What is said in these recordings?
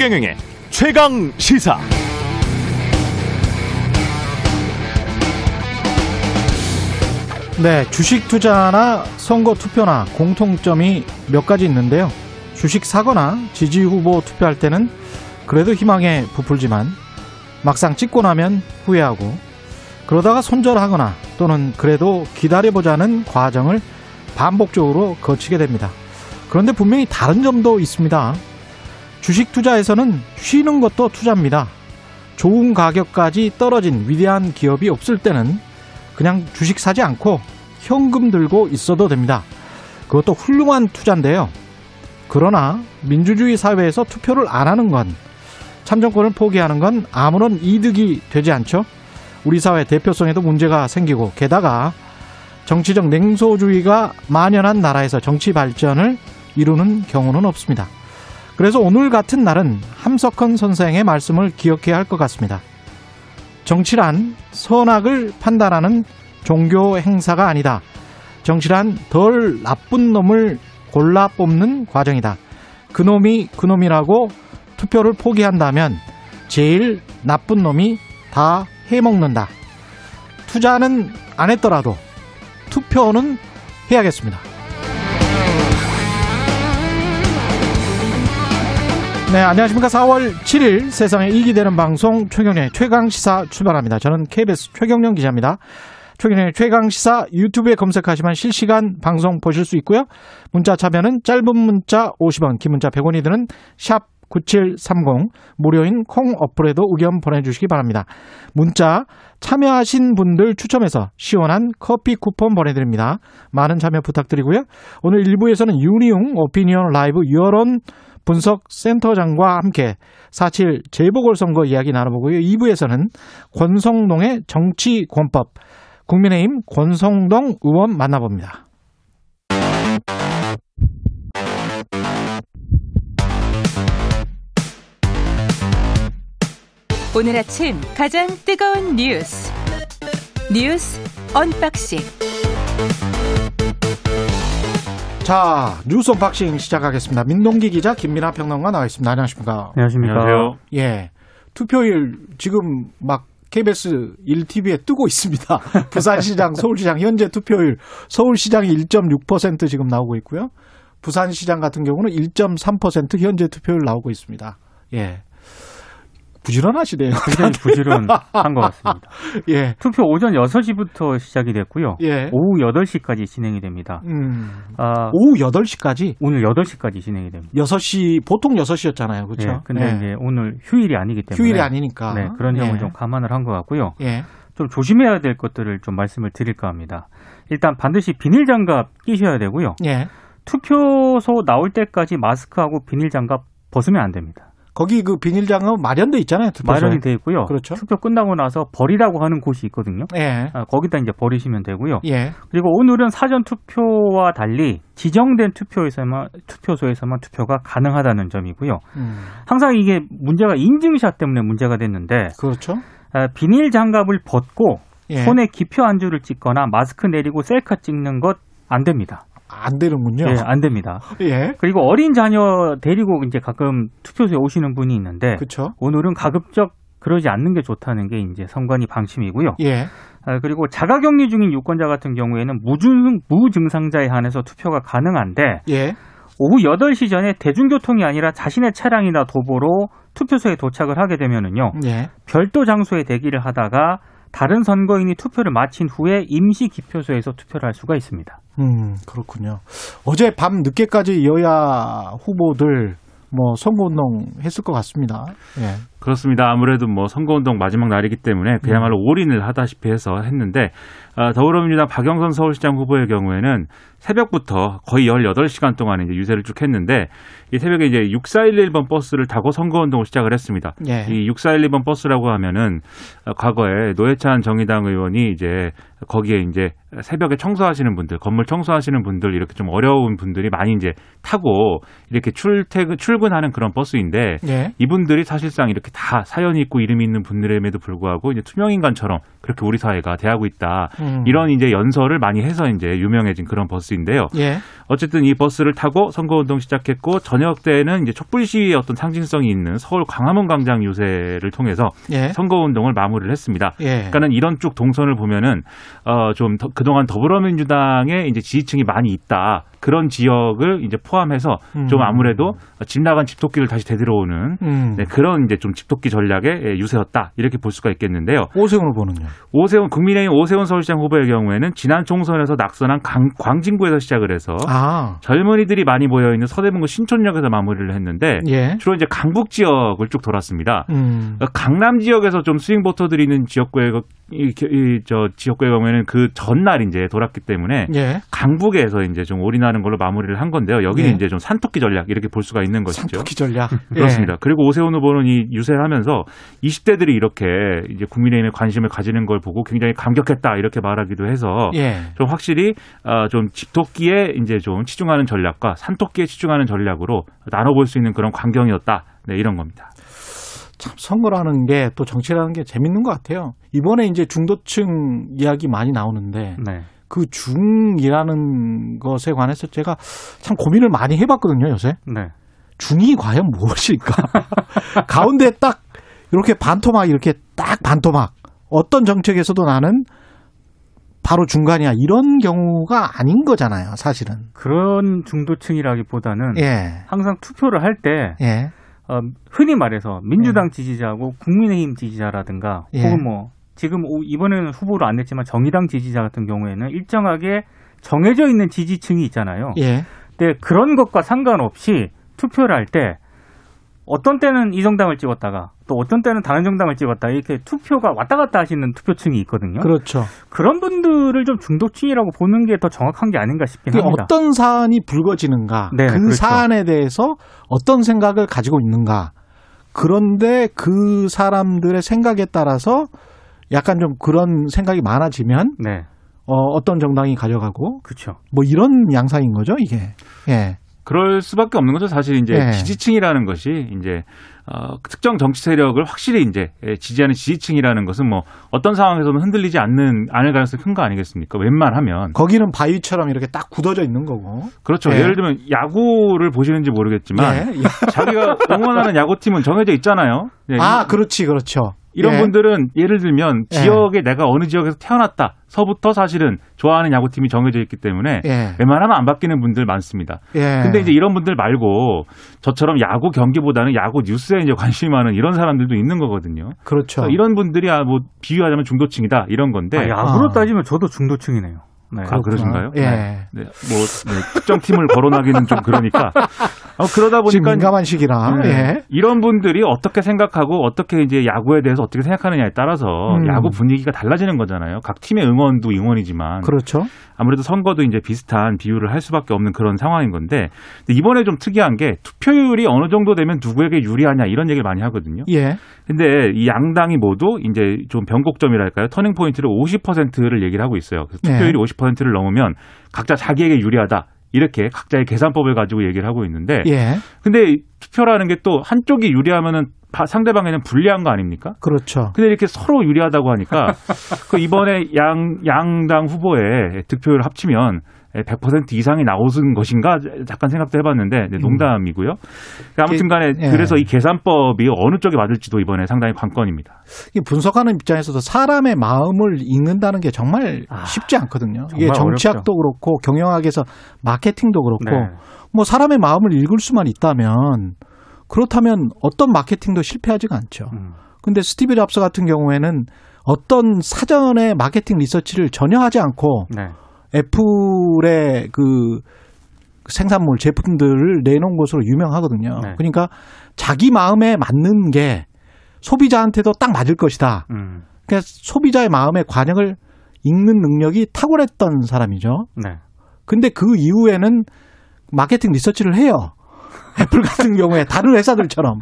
최경영의 최강 시사. 네, 주식 투자나 선거 투표나 공통점이 몇 가지 있는데요. 주식 사거나 지지 후보 투표할 때는 그래도 희망에 부풀지만 막상 찍고 나면 후회하고 그러다가 손절하거나 또는 그래도 기다려보자는 과정을 반복적으로 거치게 됩니다. 그런데 분명히 다른 점도 있습니다. 주식 투자에서는 쉬는 것도 투자입니다. 좋은 가격까지 떨어진 위대한 기업이 없을 때는 그냥 주식 사지 않고 현금 들고 있어도 됩니다. 그것도 훌륭한 투자인데요. 그러나 민주주의 사회에서 투표를 안 하는 건 참정권을 포기하는 건 아무런 이득이 되지 않죠. 우리 사회 대표성에도 문제가 생기고 게다가 정치적 냉소주의가 만연한 나라에서 정치 발전을 이루는 경우는 없습니다. 그래서 오늘 같은 날은 함석헌 선생의 말씀을 기억해야 할 것 같습니다. 정치란 선악을 판단하는 종교 행사가 아니다. 정치란 덜 나쁜 놈을 골라 뽑는 과정이다. 그놈이 그놈이라고 투표를 포기한다면 제일 나쁜 놈이 다 해먹는다. 투자는 안 했더라도 투표는 해야겠습니다. 네, 안녕하십니까. 4월 7일 세상에 이익이 되는 방송 최경련의 최강시사 출발합니다. 저는 KBS 최경련 기자입니다. 최경련의 최강시사 유튜브에 검색하시면 실시간 방송 보실 수 있고요. 문자 참여는 짧은 문자 50원, 긴 문자 100원이 드는 샵 9730 무료인 콩 어플에도 의견 보내주시기 바랍니다. 문자 참여하신 분들 추첨해서 시원한 커피 쿠폰 보내드립니다. 많은 참여 부탁드리고요. 오늘 1부에서는 유니용 오피니언 라이브 여론 분석 센터장과 함께 4.7 재보궐선거 이야기 나눠보고요. 2부에서는 권성동의 정치권법 국민의힘 권성동 의원 만나봅니다. 오늘 아침 가장 뜨거운 뉴스 뉴스 언박싱 자 뉴스 언박싱 시작하겠습니다. 민동기 기자 김민아 평론가 나와 있습니다. 안녕하십니까? 안녕하십니까? 안녕하세요. 예. 투표일 지금 막 KBS 1TV에 뜨고 있습니다. 부산시장, 서울시장 현재 투표율 서울시장이 1.6% 지금 나오고 있고요. 부산시장 같은 경우는 1.3% 현재 투표율 나오고 있습니다. 예. 부지런하시네요. 굉장히 부지런한 것 같습니다. 예. 투표 오전 6시부터 시작이 됐고요. 예. 오후 8시까지 진행이 됩니다. 음. 아, 오후 8시까지 오늘 8시까지 진행이 됩니다. 6시 보통 6시였잖아요. 그렇죠? 예, 근데 이제 오늘 휴일이 아니기 때문에 휴일이 아니니까. 네, 그런 점을 예. 좀 감안을 한 것 같고요. 예. 좀 조심해야 될 것들을 좀 말씀을 드릴까 합니다. 일단 반드시 비닐 장갑 끼셔야 되고요. 예. 투표소 나올 때까지 마스크하고 비닐 장갑 벗으면 안 됩니다. 거기 그 비닐장은 마련돼 있잖아요. 투표소에. 마련이 돼 있고요. 그렇죠. 투표 끝나고 나서 버리라고 하는 곳이 있거든요. 예. 아, 거기다 이제 버리시면 되고요. 예. 그리고 오늘은 사전 투표와 달리 지정된 투표에서만 투표소에서만 투표가 가능하다는 점이고요. 음. 항상 이게 문제가 인증샷 때문에 문제가 됐는데 그렇죠. 아, 비닐 장갑을 벗고 예. 손에 기표 안주를 찍거나 마스크 내리고 셀카 찍는 것 안 됩니다. 안 되는군요. 예, 안 됩니다. 예. 그리고 어린 자녀 데리고 이제 가끔 투표소에 오시는 분이 있는데 그렇죠. 오늘은 가급적 그러지 않는 게 좋다는 게 이제 선관위 방침이고요. 예. 아, 그리고 자가격리 중인 유권자 같은 경우에는 무증, 무증상자에 한해서 투표가 가능한데 예. 오후 8시 전에 대중교통이 아니라 자신의 차량이나 도보로 투표소에 도착을 하게 되면은요. 예. 별도 장소에 대기를 하다가 다른 선거인이 투표를 마친 후에 임시 기표소에서 투표를 할 수가 있습니다. 음, 그렇군요. 어제 밤 늦게까지 여야 후보들 뭐 선거운동 했을 것 같습니다. 예. 그렇습니다. 아무래도 뭐 선거운동 마지막 날이기 때문에 그야말로 올인을 하다시피 해서 했는데 어, 더불어민주당 박영선 서울시장 후보의 경우에는 새벽부터 거의 18시간 동안 이제 유세를 쭉 했는데 이 새벽에 이제 6411번 버스를 타고 선거운동을 시작을 했습니다. 예. 이 6412번 버스라고 하면은 어, 과거에 노회찬 정의당 의원이 이제 거기에 이제 새벽에 청소하시는 분들, 건물 청소하시는 분들 이렇게 좀 어려운 분들이 많이 이제 타고 이렇게 출퇴근 출근하는 그런 버스인데 예. 이분들이 사실상 이렇게 다 사연이 있고 이름이 있는 분들임에도 불구하고 이제 투명 인간처럼 그렇게 우리 사회가 대하고 있다. 음. 이런 이제 연설을 많이 해서 이제 유명해진 그런 버스인데요. 예. 어쨌든 이 버스를 타고 선거운동 시작했고 저녁 때는 이제 촛불 시위의 어떤 상징성이 있는 서울 광화문 광장 유세를 통해서 예. 선거운동을 마무리를 했습니다. 예. 그러니까는 이런 쭉 동선을 보면은 어좀 그동안 더불어민주당의 이제 지지층이 많이 있다 그런 지역을 이제 포함해서 음. 좀 아무래도 집 나간 집토끼를 다시 되들어오는 음. 네, 그런 이제 좀 집토끼 전략의 예, 유세였다 이렇게 볼 수가 있겠는데요. 오세훈 후보는요. 오세훈 국민의힘 오세훈 서울시장 후보의 경우에는 지난 총선에서 낙선한 강, 광진구에서 시작을 해서 아. 젊은이들이 많이 모여 있는 서대문구 신촌역에서 마무리를 했는데 예. 주로 이제 강북 지역을 쭉 돌았습니다. 음. 강남 지역에서 좀 스윙 보터들이 있는 지역구의 이, 이, 저 지역구의 경우에는 그 전날 이제 돌았기 때문에 예. 강북에서 이제 좀 올인하는 걸로 마무리를 한 건데요. 여기는 예. 이제 좀 산토끼 전략 이렇게 볼 수가 있는 것이죠. 산토끼 전략. 그렇습니다. 그리고 오세훈 후보는 이 유세를 하면서 20대들이 이렇게 이제 국민의힘에 관심을 가지는 걸 보고 굉장히 감격했다 이렇게 말하기도 해서 예. 예. 좀 확실히 어, 좀 집토끼에 이제 좀 치중하는 전략과 산토끼에 치중하는 전략으로 나눠볼 수 있는 그런 광경이었다. 네, 이런 겁니다. 참 선거라는 게 또 정치라는 게 재밌는 것 같아요. 이번에 이제 중도층 이야기 많이 나오는데 네. 그 중이라는 것에 관해서 제가 참 고민을 많이 해봤거든요, 요새. 네. 중이 과연 무엇일까? 가운데 딱 이렇게 반토막 이렇게 딱 반토막. 어떤 정책에서도 나는 바로 중간이야. 이런 경우가 아닌 거잖아요, 사실은. 그런 중도층이라기보다는 예. 항상 투표를 할때 예. 어, 흔히 말해서 민주당 지지자하고 국민의힘 지지자라든가 예. 혹은 뭐 지금 오- 이번에는 후보로 안 냈지만 정의당 지지자 같은 경우에는 일정하게 정해져 있는 지지층이 있잖아요. 예. 근데 그런 것과 상관없이 투표를 할 때 어떤 때는 이 정당을 찍었다가 또 어떤 때는 다른 정당을 찍었다 이렇게 투표가 왔다 갔다 하시는 투표층이 있거든요. 그렇죠. 그런 분들을 좀 중도층이라고 보는 게 더 정확한 게 아닌가 싶긴 그게 합니다. 어떤 사안이 불거지는가, 네, 그 그렇죠. 사안에 대해서 어떤 생각을 가지고 있는가. 그런데 그 사람들의 생각에 따라서 약간 좀 그런 생각이 많아지면 네, 어, 어떤 정당이 가져가고 그렇죠. 뭐 이런 양상인 거죠, 이게. 예. 그럴 수밖에 없는 거죠. 사실 이제 네. 지지층이라는 것이 이제 어, 특정 정치 세력을 확실히 이제 예, 지지하는 지지층이라는 것은 뭐 어떤 상황에서는 흔들리지 않는 않을 가능성이 큰 거 아니겠습니까? 웬만하면 거기는 바위처럼 이렇게 딱 굳어져 있는 거고. 그렇죠. 예. 예를 들면 야구를 보시는지 모르겠지만 예. 자기가 응원하는 야구팀은 정해져 있잖아요. 네, 아, 그렇지, 그렇죠. 이런 예. 분들은 예를 들면 예. 지역에 내가 어느 지역에서 태어났다 서부터 사실은 좋아하는 야구팀이 정해져 있기 때문에 예. 웬만하면 안 바뀌는 분들 많습니다. 예. 근데 이제 이런 분들 말고 저처럼 야구 경기보다는 야구 뉴스에 이제 관심이 많은 이런 사람들도 있는 거거든요. 그렇죠. 이런 분들이 아, 뭐 비유하자면 중도층이다 이런 건데 아, 야구로 아. 따지면 저도 중도층이네요. 네. 아, 그러신가요? 예. 네. 네, 뭐 네, 특정 팀을 거론하기는 좀 그러니까 어, 그러다 보니까 민감한 시기라. 네. 예. 이런 분들이 어떻게 생각하고 어떻게 이제 야구에 대해서 어떻게 생각하느냐에 따라서 음. 야구 분위기가 달라지는 거잖아요. 각 팀의 응원도 응원이지만 그렇죠. 아무래도 선거도 이제 비슷한 비유를 할 수밖에 없는 그런 상황인 건데 이번에 좀 특이한 게 투표율이 어느 정도 되면 누구에게 유리하냐 이런 얘기를 많이 하거든요. 예. 근데 이 양당이 모두 이제 좀 변곡점이랄까요? 터닝 포인트를 50%를 얘기를 하고 있어요. 그래서 네. 투표율이 50%를 넘으면 각자 자기에게 유리하다. 이렇게 각자의 계산법을 가지고 얘기를 하고 있는데 예. 근데 투표라는 게 또 한쪽이 유리하면은 바- 상대방에는 불리한 거 아닙니까? 그렇죠. 근데 이렇게 서로 유리하다고 하니까 그 이번에 양 양당 후보의 득표율 합치면 100% 이상이 나오는 것인가 잠깐 생각도 해봤는데 네, 농담이고요. 아무튼간에 예. 그래서 이 계산법이 어느 쪽에 맞을지도 이번에 상당히 관건입니다. 이 분석하는 입장에서도 사람의 마음을 읽는다는 게 정말 아, 쉽지 않거든요. 이게 정말 정치학도 그렇고 경영학에서 마케팅도 그렇고 네. 뭐 사람의 마음을 읽을 수만 있다면 그렇다면 어떤 마케팅도 실패하지가 않죠. 음. 근데 스티브 잡스 같은 경우에는 어떤 사전의 마케팅 리서치를 전혀 하지 않고 네. 애플의 그 생산물 제품들을 내놓은 것으로 유명하거든요. 네. 그러니까 자기 마음에 맞는 게 소비자한테도 딱 맞을 것이다. 음. 그러니까 소비자의 마음의 관역을 읽는 능력이 탁월했던 사람이죠. 네. 근데 그 이후에는 마케팅 리서치를 해요. 애플 같은 경우에 다른 회사들처럼.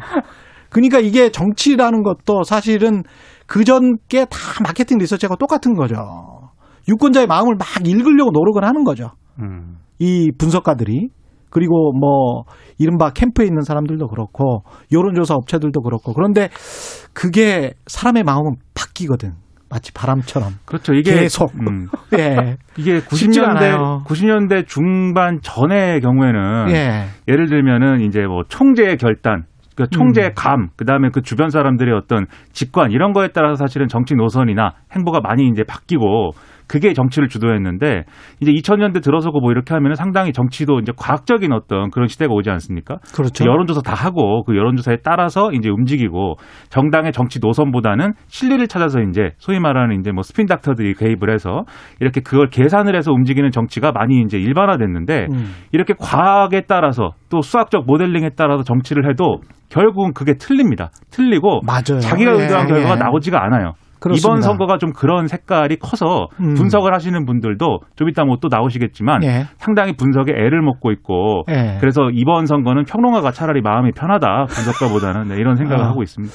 그러니까 이게 정치라는 것도 사실은 그전 게 다 마케팅 리서치하고 똑같은 거죠. 유권자의 마음을 막 읽으려고 노력을 하는 거죠. 음. 이 분석가들이. 그리고 뭐 이른바 캠프에 있는 사람들도 그렇고 여론조사 업체들도 그렇고 그런데 그게 사람의 마음은 바뀌거든. 마치 바람처럼 그렇죠. 이게 계속. 음, 예. 이게 쉽지가 않아요. 90년대 90년대 중반 전의 경우에는 예. 예를 들면은 이제 뭐 총재의 결단, 그 총재의 음. 감, 그 다음에 그 주변 사람들의 어떤 직관 이런 거에 따라서 사실은 정치 노선이나 행보가 많이 이제 바뀌고 그게 정치를 주도했는데 이제 2000년대 들어서고 뭐 이렇게 하면은 상당히 정치도 이제 과학적인 어떤 그런 시대가 오지 않습니까? 그렇죠. 여론조사 다 하고 그 여론조사에 따라서 이제 움직이고 정당의 정치 노선보다는 실리를 찾아서 이제 소위 말하는 이제 뭐 스핀 닥터들이 개입을 해서 이렇게 그걸 계산을 해서 움직이는 정치가 많이 이제 일반화됐는데 음. 이렇게 과학에 따라서 또 수학적 모델링에 따라서 정치를 해도 결국은 그게 틀립니다. 틀리고 맞아요. 자기가 예, 의도한 결과가 예. 나오지가 않아요. 그렇습니다. 이번 선거가 좀 그런 색깔이 커서 음. 분석을 하시는 분들도 좀 이따 뭐 또 나오시겠지만 예. 상당히 분석에 애를 먹고 있고 예. 그래서 이번 선거는 평론가가 차라리 마음이 편하다 분석가보다는 네, 이런 생각을 아. 하고 있습니다.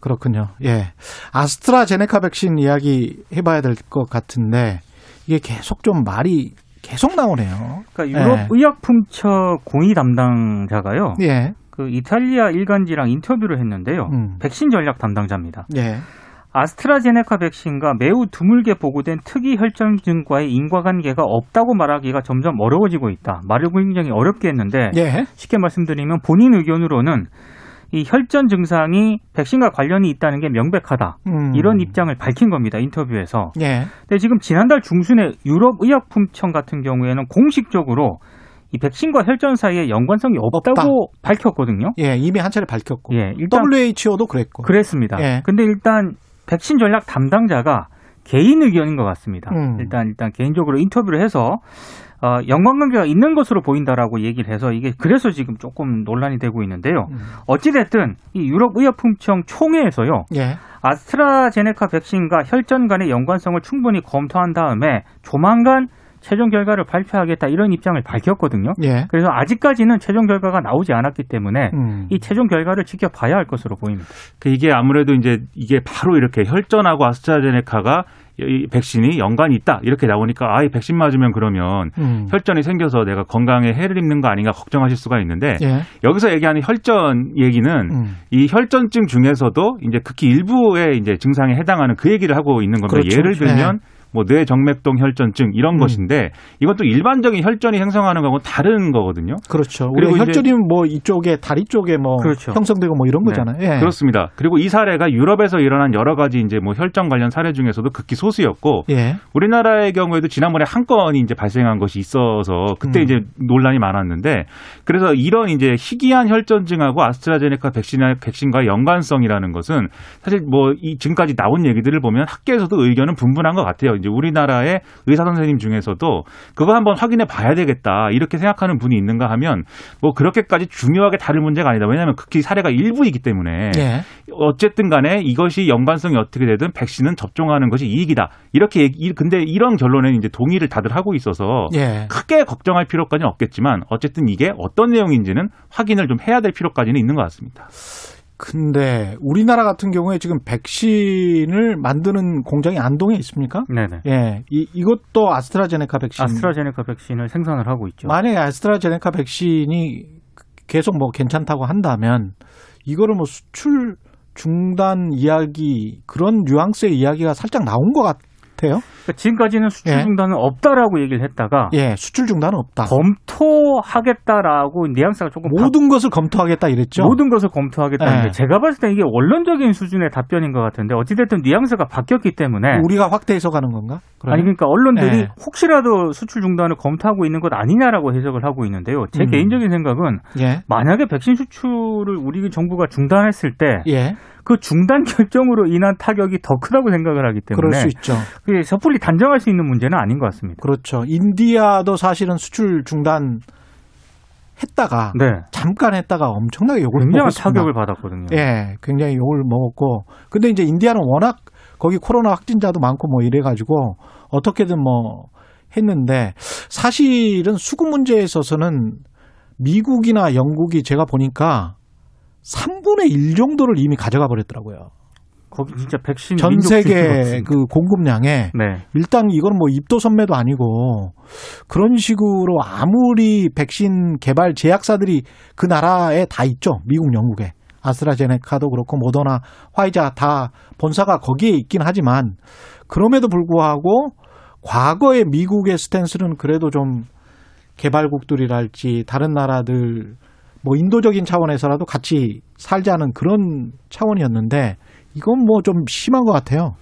그렇군요. 예. 아스트라제네카 백신 이야기 해봐야 될 것 같은데 이게 계속 좀 말이 계속 나오네요. 그러니까 유럽 예. 의약품처 공의 담당자가요. 예. 그 이탈리아 일간지랑 인터뷰를 했는데요. 음. 백신 전략 담당자입니다. 예. 아스트라제네카 백신과 매우 드물게 보고된 특이 혈전증과의 인과관계가 없다고 말하기가 점점 어려워지고 있다. 말을 굉장히 어렵게 했는데 예. 쉽게 말씀드리면 본인 의견으로는 이 혈전 증상이 백신과 관련이 있다는 게 명백하다. 음. 이런 입장을 밝힌 겁니다. 인터뷰에서. 예. 근데 지금 지난달 중순에 유럽 의약품청 같은 경우에는 공식적으로 이 백신과 혈전 사이에 연관성이 없다고 밝혔거든요. 예. 이미 한 차례 밝혔고. 예, 일단 WHO도 그랬고. 그랬습니다. 예. 근데 일단 백신 전략 담당자가 개인 의견인 것 같습니다. 음. 일단 일단 개인적으로 인터뷰를 해서 어, 연관관계가 있는 것으로 보인다라고 얘기를 해서 이게 그래서 지금 조금 논란이 되고 있는데요. 음. 어찌됐든 이 유럽 의약품청 총회에서요. 예. 아스트라제네카 백신과 혈전 간의 연관성을 충분히 검토한 다음에 조만간 최종 결과를 발표하겠다 이런 입장을 밝혔거든요. 예. 그래서 아직까지는 최종 결과가 나오지 않았기 때문에 음. 이 최종 결과를 지켜봐야 할 것으로 보입니다. 그 이게 아무래도 이제 이게 바로 이렇게 혈전하고 아스트라제네카가 이 백신이 연관이 있다 이렇게 나오니까 아이 백신 맞으면 그러면 음. 혈전이 생겨서 내가 건강에 해를 입는 거 아닌가 걱정하실 수가 있는데 예. 여기서 얘기하는 혈전 얘기는 음. 이 혈전증 중에서도 이제 극히 일부의 이제 증상에 해당하는 그 얘기를 하고 있는 겁니다. 그렇죠. 예를 들면 뭐 뇌정맥동 혈전증 이런 음. 것인데 이것도 일반적인 혈전이 형성하는 거하고 다른 거거든요. 그렇죠. 그리고 혈전이면 뭐 이쪽에 다리 쪽에 뭐 그렇죠. 형성되고 뭐 이런 네. 거잖아요. 예. 그렇습니다. 그리고 이 사례가 유럽에서 일어난 여러 가지 이제 뭐 혈전 관련 사례 중에서도 극히 소수였고 예. 우리나라의 경우에도 지난번에 한 건이 이제 발생한 것이 있어서 그때 음. 이제 논란이 많았는데 그래서 이런 이제 희귀한 혈전증하고 아스트라제네카 백신 백신과의 연관성이라는 것은 사실 뭐 이 지금까지 나온 얘기들을 보면 학계에서도 의견은 분분한 것 같아요. 이제 우리나라의 의사 선생님 중에서도 그거 한번 확인해 봐야 되겠다 이렇게 생각하는 분이 있는가 하면 뭐 그렇게까지 중요하게 다를 문제가 아니다. 왜냐하면 극히 사례가 일부이기 때문에 예. 어쨌든 간에 이것이 연관성이 어떻게 되든 백신은 접종하는 것이 이익이다. 이렇게 얘기, 근데 이런 결론에 이제 동의를 다들 하고 있어서 예. 크게 걱정할 필요까지는 없겠지만 어쨌든 이게 어떤 내용인지는 확인을 좀 해야 될 필요까지는 있는 것 같습니다. 근데 우리나라 같은 경우에 지금 백신을 만드는 공장이 안동에 있습니까? 네네. 예. 이, 이것도 아스트라제네카 백신. 아스트라제네카 백신을 생산을 하고 있죠. 만약에 아스트라제네카 백신이 계속 뭐 괜찮다고 한다면 이거를 뭐 수출 중단 이야기 그런 뉘앙스의 이야기가 살짝 나온 것 같아요. 그러니까 지금까지는 수출 예. 중단은 없다라고 얘기를 했다가 예, 수출 중단은 없다. 검토하겠다라고 뉘앙스가 조금 바- 모든 것을 검토하겠다 이랬죠. 모든 것을 검토하겠다는데 예. 제가 봤을 때 이게 원론적인 수준의 답변인 것 같은데 어찌됐든 뉘앙스가 바뀌었기 때문에 우리가 확대해서 가는 건가? 그러면? 아니 그러니까 언론들이 예. 혹시라도 수출 중단을 검토하고 있는 것 아니냐라고 해석을 하고 있는데요. 제 음. 개인적인 생각은 예. 만약에 백신 수출을 우리 정부가 중단했을 때그 예. 중단 결정으로 인한 타격이 더 크다고 생각을 하기 그럴 때문에 수 있죠. 섣불리 단정할 수 있는 문제는 아닌 것 같습니다. 그렇죠. 인디아도 사실은 수출 중단 했다가 네. 잠깐 했다가 엄청나게 욕을 굉장한. 타격을 받았거든요. 예, 굉장히 욕을 먹었고. 근데 이제 인디아는 워낙 거기 코로나 확진자도 많고 뭐 이래가지고 어떻게든 뭐 했는데 사실은 수급 문제에 있어서는 미국이나 영국이 제가 보니까 3분의 1 정도를 이미 가져가 버렸더라고요. 거기 진짜 백신 전 세계 그 공급량에 네. 일단 이건 뭐 입도 선매도 아니고 그런 식으로 아무리 백신 개발 제약사들이 그 나라에 다 있죠. 미국, 영국에. 아스트라제네카도 그렇고 모더나, 화이자 다 본사가 거기에 있긴 하지만 그럼에도 불구하고 과거의 미국의 스탠스는 그래도 좀 개발국들이랄지 다른 나라들 뭐 인도적인 차원에서라도 같이 살자는 그런 차원이었는데 이건 뭐 좀 심한 것 같아요.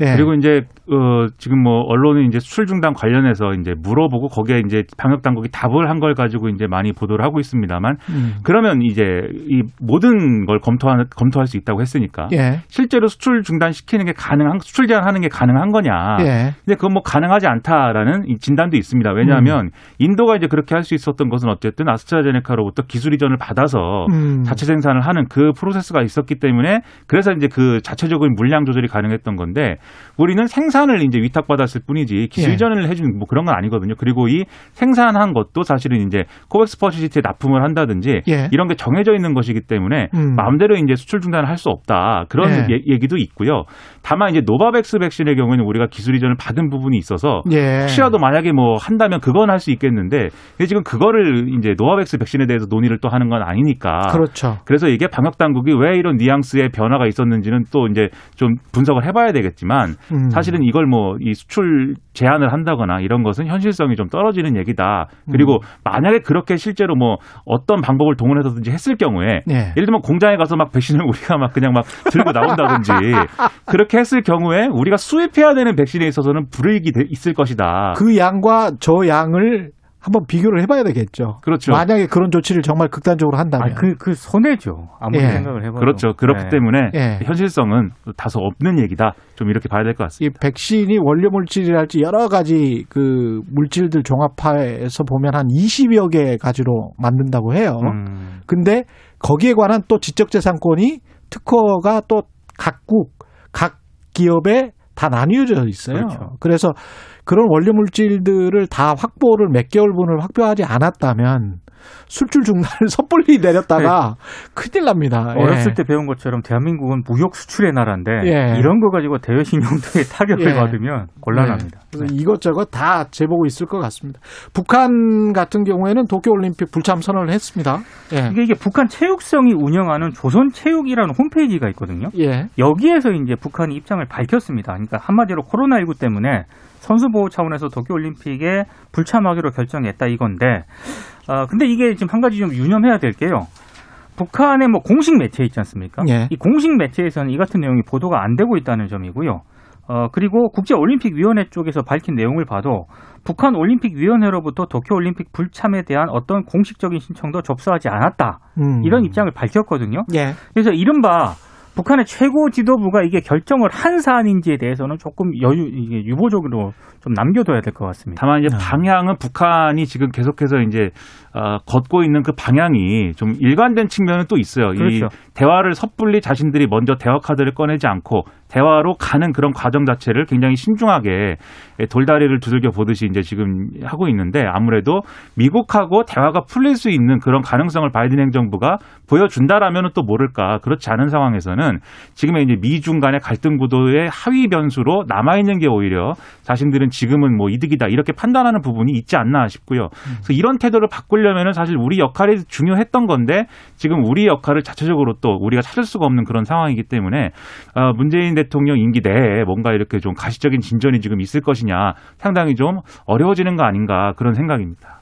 예. 그리고 이제 어 지금 뭐 언론은 이제 수출 중단 관련해서 이제 물어보고 거기에 이제 방역 당국이 답을 한 걸 가지고 이제 많이 보도를 하고 있습니다만 음. 그러면 이제 이 모든 걸 검토하는 검토할 수 있다고 했으니까 예. 실제로 수출 중단 시키는 게 가능한 수출 제한하는 게 가능한 거냐? 예. 근데 그건 뭐 가능하지 않다라는 이 진단도 있습니다. 왜냐하면 음. 인도가 이제 그렇게 할 수 있었던 것은 어쨌든 아스트라제네카로부터 기술 이전을 받아서 음. 자체 생산을 하는 그 프로세스가 있었기 때문에 그래서 이제 그 자체적인 물량 조절이 가능했던 건데 우리는 생산 을 이제 위탁받았을 뿐이지 기술 예. 이전을 해준 뭐 그런 건 아니거든요. 그리고 이 생산한 것도 사실은 이제 코백스 퍼실리티에 납품을 한다든지 예. 이런 게 정해져 있는 것이기 때문에 음. 마음대로 이제 수출 중단을 할 수 없다 그런 예. 예. 얘기도 있고요. 다만 이제 노바백스 백신의 경우에는 우리가 기술 이전을 받은 부분이 있어서 예. 혹시라도 만약에 뭐 한다면 그건 할 수 있겠는데 지금 그거를 이제 노바백스 백신에 대해서 논의를 또 하는 건 아니니까 그렇죠. 그래서 이게 방역 당국이 왜 이런 뉘앙스의 변화가 있었는지는 또 이제 좀 분석을 해봐야 되겠지만 음. 사실은 이걸 뭐 이 수출 제한을 한다거나 이런 것은 현실성이 좀 떨어지는 얘기다. 음. 그리고 만약에 그렇게 실제로 뭐 어떤 방법을 동원해서든지 했을 경우에 예. 예를 들면 공장에 가서 막 백신을 우리가 막 그냥 막 들고 나온다든지 그렇게 했을 경우에 우리가 수입해야 되는 백신에 있어서는 불이익이 돼- 있을 것이다. 그 양과 저 양을 한번 비교를 해봐야 되겠죠. 그렇죠. 만약에 그런 조치를 정말 극단적으로 한다면. 아, 그, 그 손해죠. 아무리 예. 생각을 해봐도. 그렇죠. 그렇기 네. 때문에 예. 현실성은 다소 없는 얘기다. 좀 이렇게 봐야 될 것 같습니다. 이 백신이 원료 물질이랄지 여러 가지 그 물질들 종합화해서 보면 한 20여 개 가지로 만든다고 해요. 음. 근데 거기에 관한 또 지적재산권이 특허가 또 각국 각 기업에 다 나뉘어져 있어요. 그렇죠. 그래서 그런 원료 물질들을 다 확보를 몇 개월분을 확보하지 않았다면 수출 중단을 섣불리 내렸다가 큰일 납니다. 예. 네. 어렸을 때 배운 것처럼 대한민국은 무역 수출의 나라인데 예. 이런 거 가지고 대여신 용도의 타격을 예. 받으면 곤란합니다. 네. 그래서 이것저것 다 제보고 있을 것 같습니다. 북한 같은 경우에는 도쿄올림픽 불참 선언을 했습니다. 예. 이게, 이게 북한 체육성이 운영하는 조선체육이라는 홈페이지가 있거든요. 예. 여기에서 이제 북한이 입장을 밝혔습니다. 그러니까 한마디로 코로나19 때문에 선수 보호 차원에서 도쿄 올림픽에 불참하기로 결정했다 이건데, 어, 근데 이게 지금 한 가지 좀 유념해야 될 게요. 북한의 뭐 공식 매체 있지 않습니까? 예. 이 공식 매체에서는 이 같은 내용이 보도가 안 되고 있다는 점이고요. 어, 그리고 국제올림픽위원회 쪽에서 밝힌 내용을 봐도 북한 올림픽위원회로부터 도쿄올림픽 불참에 대한 어떤 공식적인 신청도 접수하지 않았다. 음. 이런 입장을 밝혔거든요. 예. 그래서 이른바 북한의 최고 지도부가 이게 결정을 한 사안인지에 대해서는 조금 여유, 이게 유보적으로 좀 남겨둬야 될 것 같습니다. 다만 이제 아. 방향은 북한이 지금 계속해서 이제 어, 걷고 있는 그 방향이 좀 일관된 측면은 또 있어요. 그렇죠. 이 대화를 섣불리 자신들이 먼저 대화 카드를 꺼내지 않고 대화로 가는 그런 과정 자체를 굉장히 신중하게 돌다리를 두들겨 보듯이 이제 지금 하고 있는데 아무래도 미국하고 대화가 풀릴 수 있는 그런 가능성을 바이든 행정부가 보여준다라면은 또 모를까 그렇지 않은 상황에서는 지금의 이제 미중 간의 갈등 구도의 하위 변수로 남아 있는 게 오히려 자신들은 지금은 뭐 이득이다 이렇게 판단하는 부분이 있지 않나 싶고요. 그래서 이런 태도를 바 꾸려면은 사실 우리 역할이 중요했던 건데 지금 우리 역할을 자체적으로 또 우리가 찾을 수가 없는 그런 상황이기 때문에 어, 문재인 대통령 임기 내에 뭔가 이렇게 좀 가시적인 진전이 지금 있을 것이냐 상당히 좀 어려워지는 거 아닌가 그런 생각입니다.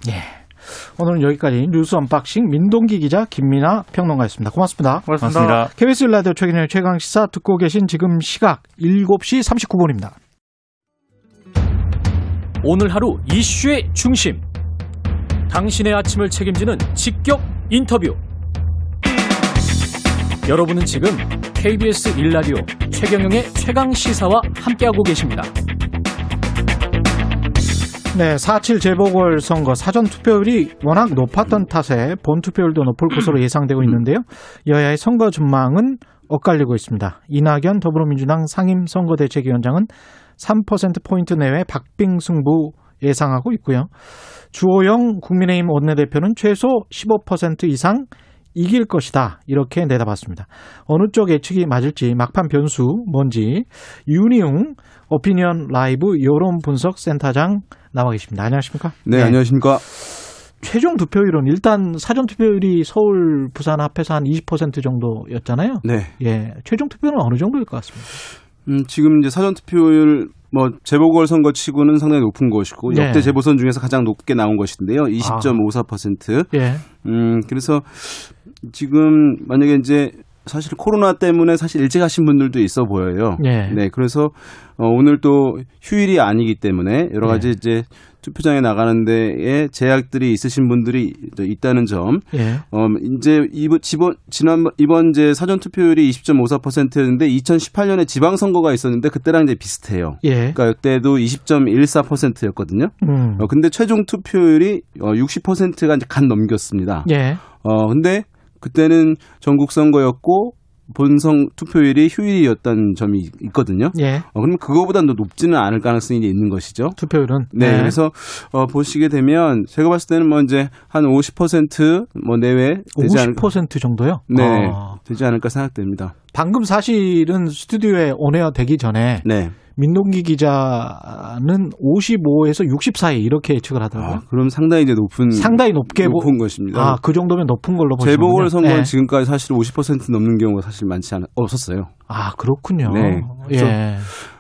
오늘은 여기까지 뉴스 언박싱 민동기 기자 김민아 평론가였습니다. 고맙습니다. 고맙습니다. 고맙습니다. KBS 1라디오 최경영의 최강 시사 듣고 계신 지금 시각 7시 39분입니다. 오늘 하루 이슈의 중심. 당신의 아침을 책임지는 직격 인터뷰. 여러분은 지금 KBS 일라디오 최경영의 최강 시사와 함께하고 계십니다. 네, 4.7 재보궐 선거 사전 투표율이 워낙 높았던 탓에 본 투표율도 높을 것으로 예상되고 있는데요. 여야의 선거 전망은 엇갈리고 있습니다. 이낙연 더불어민주당 상임 선거대책위원장은 3%포인트 내외 박빙 승부 예상하고 있고요. 주호영 국민의힘 원내대표는 최소 15% 이상 이길 것이다. 이렇게 내다봤습니다. 어느 쪽 예측이 맞을지 막판 변수 뭔지 윤희웅 오피니언 라이브 여론 분석 센터장 나와 계십니다. 안녕하십니까? 네, 안녕하십니까. 최종 투표율은 일단 사전 투표율이 서울, 부산 합해서 한 20% 정도였잖아요. 네. 예. 최종 투표는 어느 정도일 것 같습니다. 음, 지금 이제 사전 투표율 뭐 재보궐 선거 치고는 상당히 높은 것이고 네. 역대 재보선 중에서 가장 높게 나온 것인데요. 20.54%. 예. 음, 그래서 지금 만약에 이제 사실 코로나 때문에 사실 일찍 하신 분들도 있어 보여요. 예. 네, 그래서 어, 오늘 또 휴일이 아니기 때문에 여러 가지 네. 이제 투표장에 나가는 데에 제약들이 있으신 분들이 있다는 점. 예. 어, 이제 이번 지번 지난 이번 이제 사전 투표율이 20.54%였는데 2018년에 지방 선거가 있었는데 그때랑 이제 비슷해요. 예. 그러니까 그때도 20.14%였거든요. 음. 어, 근데 최종 투표율이 어, 60%가 이제 간 넘겼습니다. 예. 어, 근데 그때는 전국 선거였고 본선 투표율이 휴일이었다는 점이 있거든요. 예. 어, 그러면 그거보다 더 높지는 않을 가능성이 있는 것이죠. 투표율은 네, 그래서 어, 보시게 되면 제가 봤을 때는 뭐 이제 한 50%뭐 내외 되지 않을까. 50% 정도요. 네, 아. 되지 않을까 생각됩니다. 방금 사실은 스튜디오에 온에어 되기 전에 네. 민동기 기자는 55에서 60 사이 이렇게 예측을 하더라고요. 아, 그럼 상당히 이제 높은 상당히 높게 보- 높은 것입니다. 아, 그 정도면 높은 걸로 보시면 재보궐 선거는 지금까지 사실 50% 넘는 경우가 사실 많지 않 없었어요. 아, 그렇군요. 네. 그래서 예.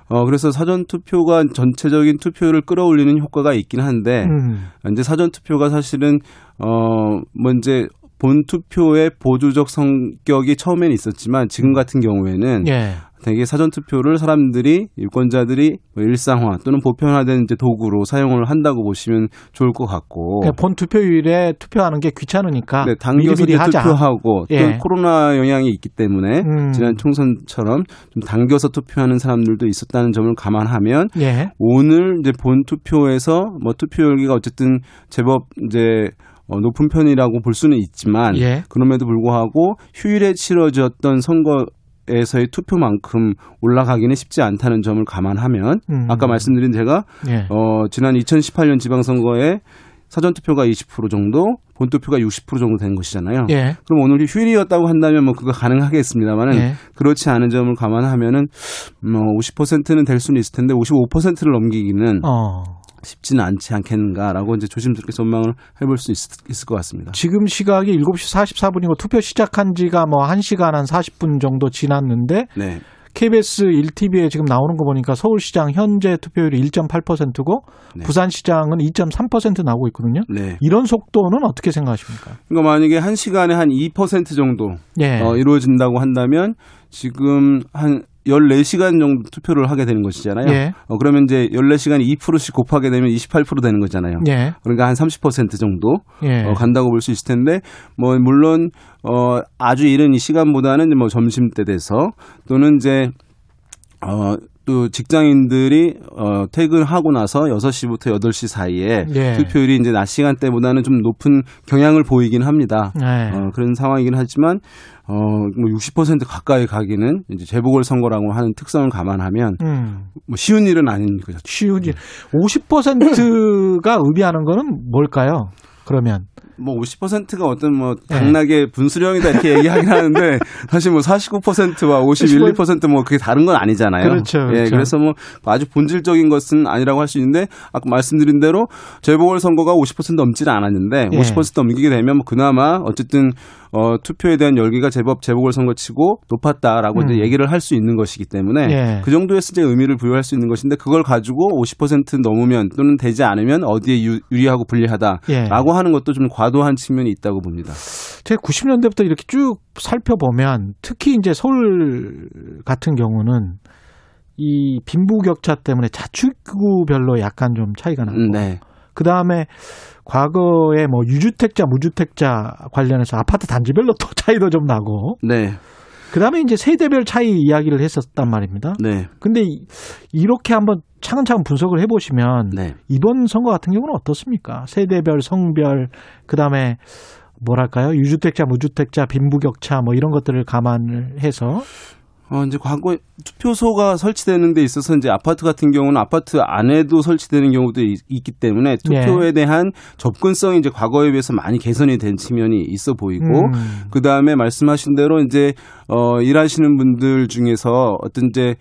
어 그래서 사전 투표가 전체적인 투표율을 끌어올리는 효과가 있긴 한데 음. 이제 사전 투표가 사실은 어뭐 이제 본 투표의 보조적 성격이 처음에는 있었지만 지금 같은 경우에는 예. 되게 사전 투표를 사람들이 유권자들이 뭐 일상화 또는 보편화된 이제 도구로 사용을 한다고 보시면 좋을 것 같고 그러니까 본 투표율에 투표하는 게 귀찮으니까 네, 당겨서 하자. 투표하고 예. 또 코로나 영향이 있기 때문에 음. 지난 총선처럼 좀 당겨서 투표하는 사람들도 있었다는 점을 감안하면 예. 오늘 이제 본 투표에서 뭐 투표율기가 어쨌든 제법 이제 어, 높은 편이라고 볼 수는 있지만 예. 그럼에도 불구하고 휴일에 치러졌던 선거 에서의 투표만큼 올라가기는 쉽지 않다는 점을 감안하면 음. 아까 말씀드린 제가 예. 어, 지난 2018년 지방선거에 사전 투표가 20% 정도, 본 투표가 60% 정도 된 것이잖아요. 예. 그럼 오늘 휴일이었다고 한다면 뭐 그거 가능하겠습니다만은 예. 그렇지 않은 점을 감안하면은 뭐 50%는 될 수는 있을 텐데 55%를 넘기기는 어. 쉽지는 않지 않겠는가라고 이제 조심스럽게 전망을 해볼 수 있, 을것 같습니다. 지금 시각이 7시 44분이고 투표 시작한 지가 뭐 1시간 한 40분 정도 지났는데 네. KBS 1TV에 지금 나오는 거 보니까 서울시장 현재 투표율이 1.8%고 네. 부산시장은 2.3% 나오고 있거든요. 네. 이런 속도는 어떻게 생각하십니까? 그러니까 만약에 한 시간에 한 2% 정도 예. 어, 이루어진다고 한다면 지금 한 14시간 정도 투표를 하게 되는 것이잖아요. 예. 어, 그러면 이제 14시간에 2%씩 곱하게 되면 28% 되는 거잖아요. 예. 그러니까 한 30% 정도 예. 어, 간다고 볼 수 있을 텐데 뭐 물론 어 아주 이른 이 시간보다는 뭐 점심 때 돼서 또는 이제 어 또 직장인들이 어 퇴근하고 나서 6시부터 8시 사이에 예. 투표율이 이제 낮 시간대보다는 좀 높은 경향을 보이긴 합니다. 네. 어 그런 상황이긴 하지만 어뭐60% 가까이 가기는 이제 재보궐 선거라고 하는 특성을 감안하면 음. 뭐 쉬운 일은 아닌 거죠. 쉬운 일. 50%가 의미하는 거는 뭘까요? 그러면 뭐 50%가 어떤 뭐 네. 당락의 분수령이다 이렇게 얘기하긴 하는데 사실 뭐 49%와 51, 2%뭐 그게 다른 건 아니잖아요. 그렇죠, 예, 그렇죠. 그래서 뭐 아주 본질적인 것은 아니라고 할 수 있는데 아까 말씀드린 대로 재보궐 선거가 50% 넘지는 않았는데 예. 50% 넘기게 되면 뭐 그나마 어쨌든 어 투표에 대한 열기가 제법 재보궐 선거치고 높았다라고 음. 이제 얘기를 할 수 있는 것이기 때문에 예. 그 정도에서 이제 의미를 부여할 수 있는 것인데 그걸 가지고 50% 넘으면 또는 되지 않으면 어디에 유, 유리하고 불리하다라고 예. 하는 것도 좀 과도한 측면이 있다고 봅니다. 제가 90년대부터 이렇게 쭉 살펴보면 특히 이제 서울 같은 경우는 이 빈부격차 때문에 자축구별로 약간 좀 차이가 나고 음, 네. 그 다음에 과거에 뭐 유주택자 무주택자 관련해서 아파트 단지별로 또 차이도 좀 나고 네. 그 다음에 이제 세대별 차이 이야기를 했었단 말입니다. 네. 근데 이- 이렇게 한번 차근차근 분석을 해보시면 네. 이번 선거 같은 경우는 어떻습니까? 세대별, 성별, 그 다음에 뭐랄까요? 유주택자, 무주택자, 빈부격차 뭐 이런 것들을 감안을 해서 어, 이제 과거에 투표소가 설치되는 데 있어서 이제 아파트 같은 경우는 아파트 안에도 설치되는 경우도 있, 기 때문에 투표에 대한 접근성이 이제 과거에 비해서 많이 개선이 된 측면이 있어 보이고 음. 그 다음에 말씀하신 대로 이제 어 일하시는 분들 중에서 어떤 이제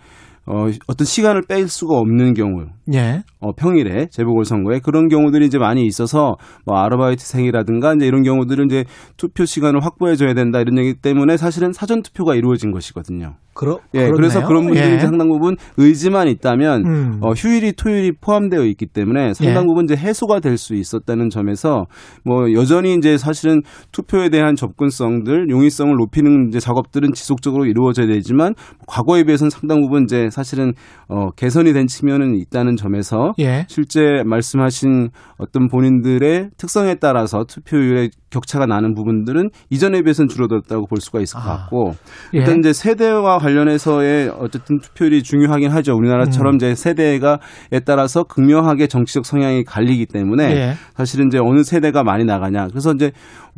어, 어떤 시간을 뺄 수가 없는 경우, 예. 어, 평일에 재보궐선거에 그런 경우들이 이제 많이 있어서 뭐 아르바이트생이라든가 이제 이런 경우들은 이제 투표 시간을 확보해줘야 된다 이런 얘기 때문에 사실은 사전 투표가 이루어진 것이거든요. 그러, 예, 그래서 그렇네요. 그런 분들이 예. 이제 상당 부분 의지만 있다면 음. 어, 휴일이 토요일이 포함되어 있기 때문에 상당 예. 부분 이제 해소가 될 수 있었다는 점에서 뭐 여전히 이제 사실은 투표에 대한 접근성들 용이성을 높이는 이제 작업들은 지속적으로 이루어져야 되지만 과거에 비해서는 상당 부분 이제 사실은 어, 개선이 된 측면은 있다는 점에서 예. 실제 말씀하신 어떤 본인들의 특성에 따라서 투표율에 격차가 나는 부분들은 이전에 비해서는 줄어들었다고 볼 수가 있을 것 아. 같고 예. 일단 이제 세대와 관련해서의 어쨌든 투표율이 중요하긴 하죠. 우리나라처럼 음. 이제 세대가에 따라서 극명하게 정치적 성향이 갈리기 때문에 예. 사실은 이제 어느 세대가 많이 나가냐. 그래서 이제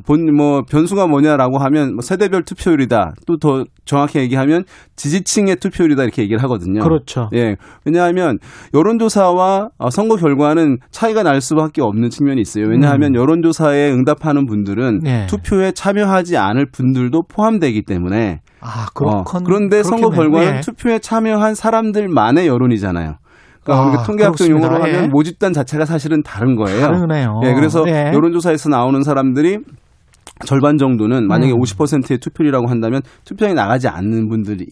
본 뭐 변수가 뭐냐라고 하면 뭐 세대별 투표율이다. 또 더 정확히 얘기하면 지지층의 투표율이다 이렇게 얘기를 하거든요. 그렇죠. 예. 왜냐하면 여론조사와 어, 선거 결과는 차이가 날 수밖에 없는 측면이 있어요. 왜냐하면 여론조사에 응답하는 분들 은 음. 예. 투표에 참여하지 않을 분들도 포함되기 때문에 아, 어, 그렇건 그런데 선거. 결과는 예. 투표에 참여한 사람들만의 여론이잖아요. 그러니까 아, 통계학적. 용어로 하면 예. 모집단 자체가 사실은 다른 거예요. 다르네요. 예, 그래서 예. 여론조사에서 나오는 사람들이 절반 정도는 만약에 음. 50%의 투표율이라고 한다면 투표장에 나가지 않는 분들이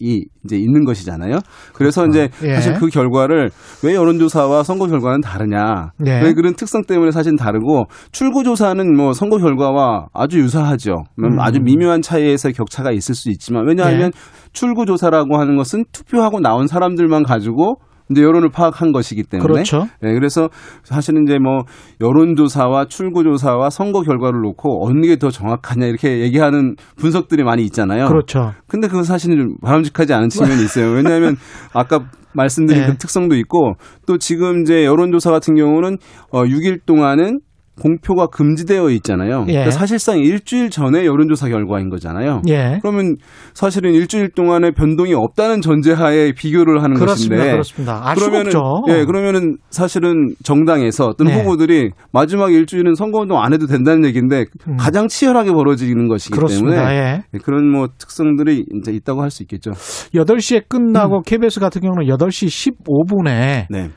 이제 있는 것이잖아요. 그래서 이제 예. 사실 그 결과를 왜 여론조사와 선거 결과는 다르냐. 예. 왜 그런 특성 때문에 사실 다르고 출구조사는 뭐 선거 결과와 아주 유사하죠. 음. 아주 미묘한 차이에서 격차가 있을 수 있지만 왜냐하면 예. 출구조사라고 하는 것은 투표하고 나온 사람들만 가지고 이제 여론을 파악한 것이기 때문에 그렇죠. 네, 그래서 사실은 이제 뭐 여론조사와 출구조사와 선거 결과를 놓고 어느 게 더 정확하냐 이렇게 얘기하는 분석들이 많이 있잖아요. 그렇죠. 근데 그건 사실은 좀 바람직하지 않은 측면이 있어요. 왜냐하면 아까 말씀드린 네. 그 특성도 있고 또 지금 이제 여론조사 같은 경우는 어 6일 동안은 공표가 금지되어 있잖아요. 예. 그러니까 사실상 일주일 전에 여론조사 결과인 거잖아요. 예. 그러면 사실은 일주일 동안에 변동이 없다는 전제하에 비교를 하는 그렇습니다. 것인데 그렇습니다. 알 수가 그러면은. 예, 그러면은 사실은 정당에서 또는 네. 후보들이 마지막 일주일은 선거운동 안 해도 된다는 얘기인데 음. 가장 치열하게 벌어지는 것이기 그렇습니다. 때문에 예. 예, 그런 뭐 특성들이 이제 있다고 할 수 있겠죠. 8시에 음. 끝나고 KBS 같은 경우는 8시 15분에 네.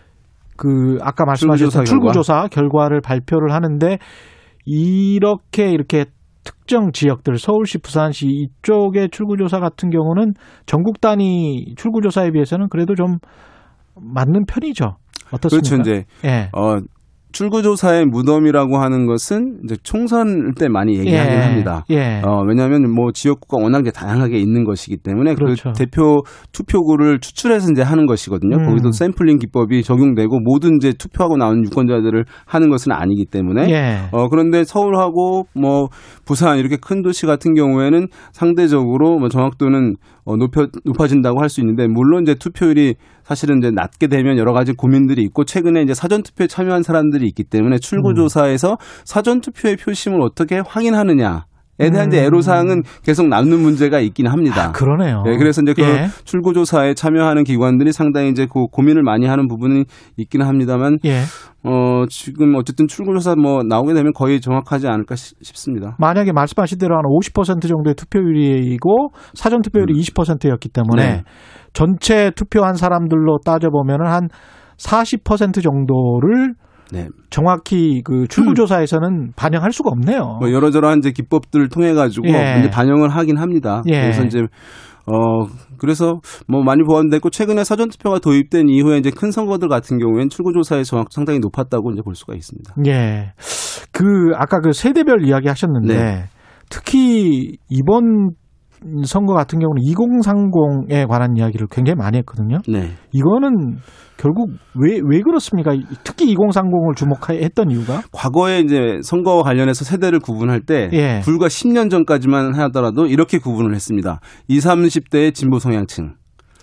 그 아까 말씀하셨던 출구조사 출구조사 결과 를 발표를 하는데 이렇게 이렇게 특정 지역들 서울시, 부산시 이쪽의 출구조사 같은 경우는 전국 단위 출구조사에 비해서는 그래도 좀 맞는 편이죠. 어떻습니까? 그렇죠. 이제 예. 어 출구조사의 무덤이라고 하는 것은 이제 총선 때 많이 얘기하긴 예. 합니다. 예. 어, 왜냐하면 뭐 지역구가 워낙 이제 다양하게 있는 것이기 때문에 그렇죠. 그 대표 투표구를 추출해서 이제 하는 것이거든요. 음. 거기도 샘플링 기법이 적용되고 모든 이제 투표하고 나온 유권자들을 하는 것은 아니기 때문에 예. 어, 그런데 서울하고 뭐 부산 이렇게 큰 도시 같은 경우에는 상대적으로 뭐 정확도는 어, 높여, 높아진다고 할 수 있는데 물론 이제 투표율이 사실은 이제 낮게 되면 여러 가지 고민들이 있고 최근에 이제 사전 투표에 참여한 사람들이 있기 때문에 출구 조사에서 사전 투표의 표심을 어떻게 확인하느냐 에 대한 이제 음. 애로사항은 계속 남는 문제가 있긴 합니다. 아, 그러네요. 네, 그래서 이제 그 예. 출구 조사에 참여하는 기관들이 상당히 이제 그 고민을 많이 하는 부분이 있기는 합니다만, 예. 어, 지금 어쨌든 출구조사 뭐 나오게 되면 거의 정확하지 않을까 싶- 싶습니다. 만약에 말씀하신 대로 한 50% 정도의 투표율이고 사전 투표율이 20%였기 때문에 네. 전체 투표한 사람들로 따져 보면은 한40% 정도를 네. 정확히 그 출구조사에서는 반영할 수가 없네요. 뭐 여러저러한 이제 기법들을 통해 가지고 예. 이제 반영을 하긴 합니다. 예. 그래서 이제 어 그래서 뭐 많이 보완됐고 최근에 사전 투표가 도입된 이후에 이제 큰 선거들 같은 경우에는 출구조사의 정확 상당히 높았다고 이제 볼 수가 있습니다. 예. 그 아까 그 세대별 이야기 하셨는데 네. 특히 이번 선거 같은 경우는 2030에 관한 이야기를 굉장히 많이 했거든요. 네. 이거는 결국 왜, 왜 그렇습니까? 특히 2030을 주목했던 이유가? 과거에 이제 선거와 관련해서 세대를 구분할 때 예. 불과 10년 전까지만 하더라도 이렇게 구분을 했습니다. 20, 30대의 진보 성향층,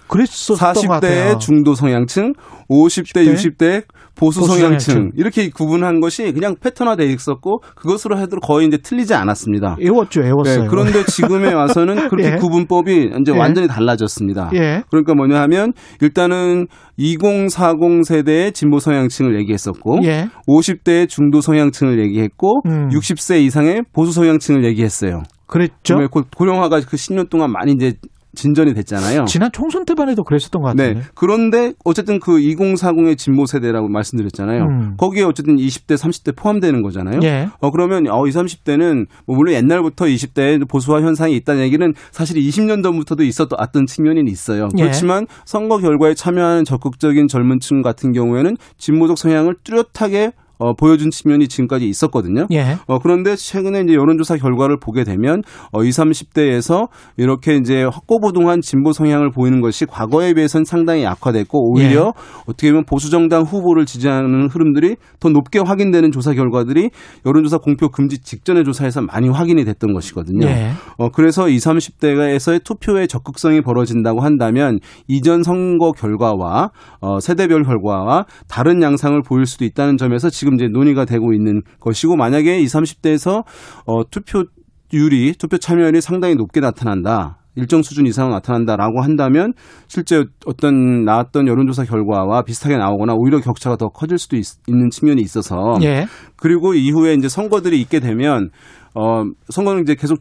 그랬었던 것 같아요. 40대의 중도 성향층, 50대, 10대? 60대 보수 성향층. 이렇게 구분한 것이 그냥 패턴화돼 있었고 그것으로 해도 거의 이제 틀리지 않았습니다. 애웠죠, 애웠어요. 네, 그런데 지금에 와서는 그렇게 예. 구분법이 이제 예. 완전히 달라졌습니다. 예. 그러니까 뭐냐 하면 일단은 2040 세대의 진보 성향층을 얘기했었고 예. 50대의 중도 성향층을 얘기했고 음. 60세 이상의 보수 성향층을 얘기했어요. 그랬죠. 고- 고령화가 그 10년 동안 많이 이제 진전이 됐잖아요. 지난 총선 때만 해도 그랬었던 것 같은데. 네. 그런데 어쨌든 그 2040의 진보 세대라고 말씀드렸잖아요. 음. 거기에 어쨌든 20대, 30대 포함되는 거잖아요. 예. 어 그러면 어 20, 30대는 뭐 물론 옛날부터 20대에 보수화 현상이 있다는 얘기는 사실 20년 전부터도 있었던 측면이 있어요. 예. 그렇지만 선거 결과에 참여하는 적극적인 젊은 층 같은 경우에는 진보적 성향을 뚜렷하게 어, 보여준 측면이 지금까지 있었거든요. 예. 어, 그런데 최근에 이제 여론조사 결과를 보게 되면 어, 20, 30대에서 이렇게 이제 확고부동한 진보 성향을 보이는 것이 과거에 비해서는 상당히 약화됐고 오히려 예. 어떻게 보면 보수 정당 후보를 지지하는 흐름들이 더 높게 확인되는 조사 결과들이 여론조사 공표 금지 직전의 조사에서 많이 확인이 됐던 것이거든요. 예. 어, 그래서 20, 30대에서의 투표의 적극성이 벌어진다고 한다면 이전 선거 결과와 어, 세대별 결과와 다른 양상을 보일 수도 있다는 점에서 지금 이제 논의가 되고 있는 것이고 만약에 20, 30대에서 어, 투표율이 투표 참여율이 상당히 높게 나타난다. 일정 수준 이상 나타난다라고 한다면 실제 어떤 나왔던 여론조사 결과와 비슷하게 나오거나 오히려 격차가 더 커질 수도 있, 는 측면이 있어서 예. 그리고 이후에 이제 선거들이 있게 되면 어 선거는 이제 계속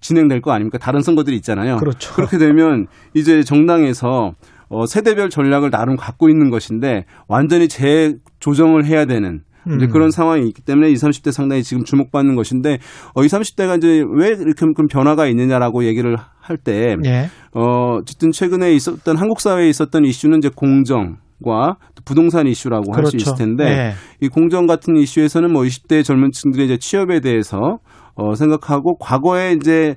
진행될 거 아닙니까? 다른 선거들이 있잖아요. 그렇죠. 그렇게 되면 이제 정당에서 어 세대별 전략을 나름 갖고 있는 것인데 완전히 재조정을 해야 되는 이제 음. 그런 상황이 있기 때문에 20, 30대 상당히 지금 주목받는 것인데 어 20, 30대가 이제 왜 이렇게 큰 변화가 있느냐라고 얘기를 할때 예. 어, 어쨌든 최근에 있었던 한국 사회에 있었던 이슈는 이제 공정과 또 부동산 이슈라고 할수 그렇죠. 있을 텐데 예. 이 공정 같은 이슈에서는 뭐 20대 젊은 층들의 이제 취업에 대해서 어, 생각하고 과거에 이제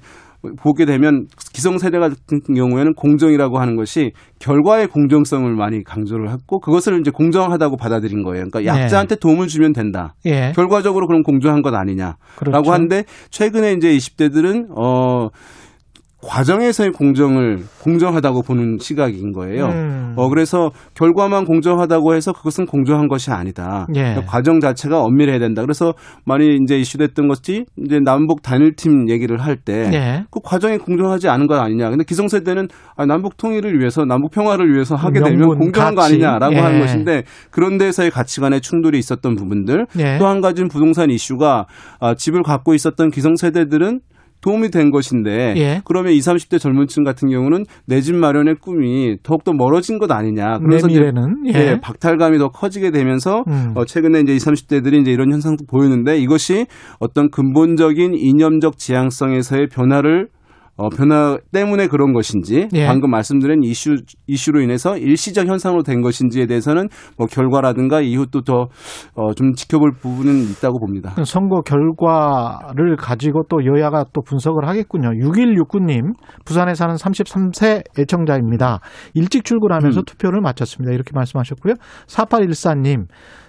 보게 되면 기성세대 같은 경우에는 공정이라고 하는 것이 결과의 공정성을 많이 강조를 했고 그것을 이제 공정하다고 받아들인 거예요. 그러니까 네. 약자한테 도움을 주면 된다. 예. 결과적으로 그럼 공정한 것 아니냐라고 그렇죠. 하는데 최근에 이제 20대들은 어 과정에서의 공정을 공정하다고 보는 시각인 거예요. 음. 어 그래서 결과만 공정하다고 해서 그것은 공정한 것이 아니다. 예. 그러니까 과정 자체가 엄밀해야 된다. 그래서 많이 이제 이슈됐던 것이 이제 남북 단일팀 얘기를 할 때그 예. 과정이 공정하지 않은 것 아니냐. 근데 기성세대는 아, 남북 통일을 위해서 남북 평화를 위해서 하게 되면 공정한 거 가치. 아니냐라고 예. 하는 것인데 그런 데서의 가치관의 충돌이 있었던 부분들 예. 또한 가지는 부동산 이슈가 아, 집을 갖고 있었던 기성세대들은 도움이 된 것인데 예. 그러면 20, 30대 젊은층 같은 경우는 내 집 마련의 꿈이 더욱더 멀어진 것 아니냐. 내 그래서 미래는 예. 예, 박탈감이 더 커지게 되면서 음. 어, 최근에 이제 20, 30대들이 이제 이런 현상도 보이는데 이것이 어떤 근본적인 이념적 지향성에서의 변화를 어, 변화 때문에 그런 것인지 예. 방금 말씀드린 이슈 이슈로 인해서 일시적 현상으로 된 것인지에 대해서는 뭐 결과라든가 이후 또더좀 어, 좀 지켜볼 부분은 있다고 봅니다. 선거 결과를 가지고 또 여야가 또 분석을 하겠군요. 6169님, 부산에 사는 33세 애청자입니다. 일찍 출근하면서 음. 투표를 마쳤습니다. 이렇게 말씀하셨고요. 4814님,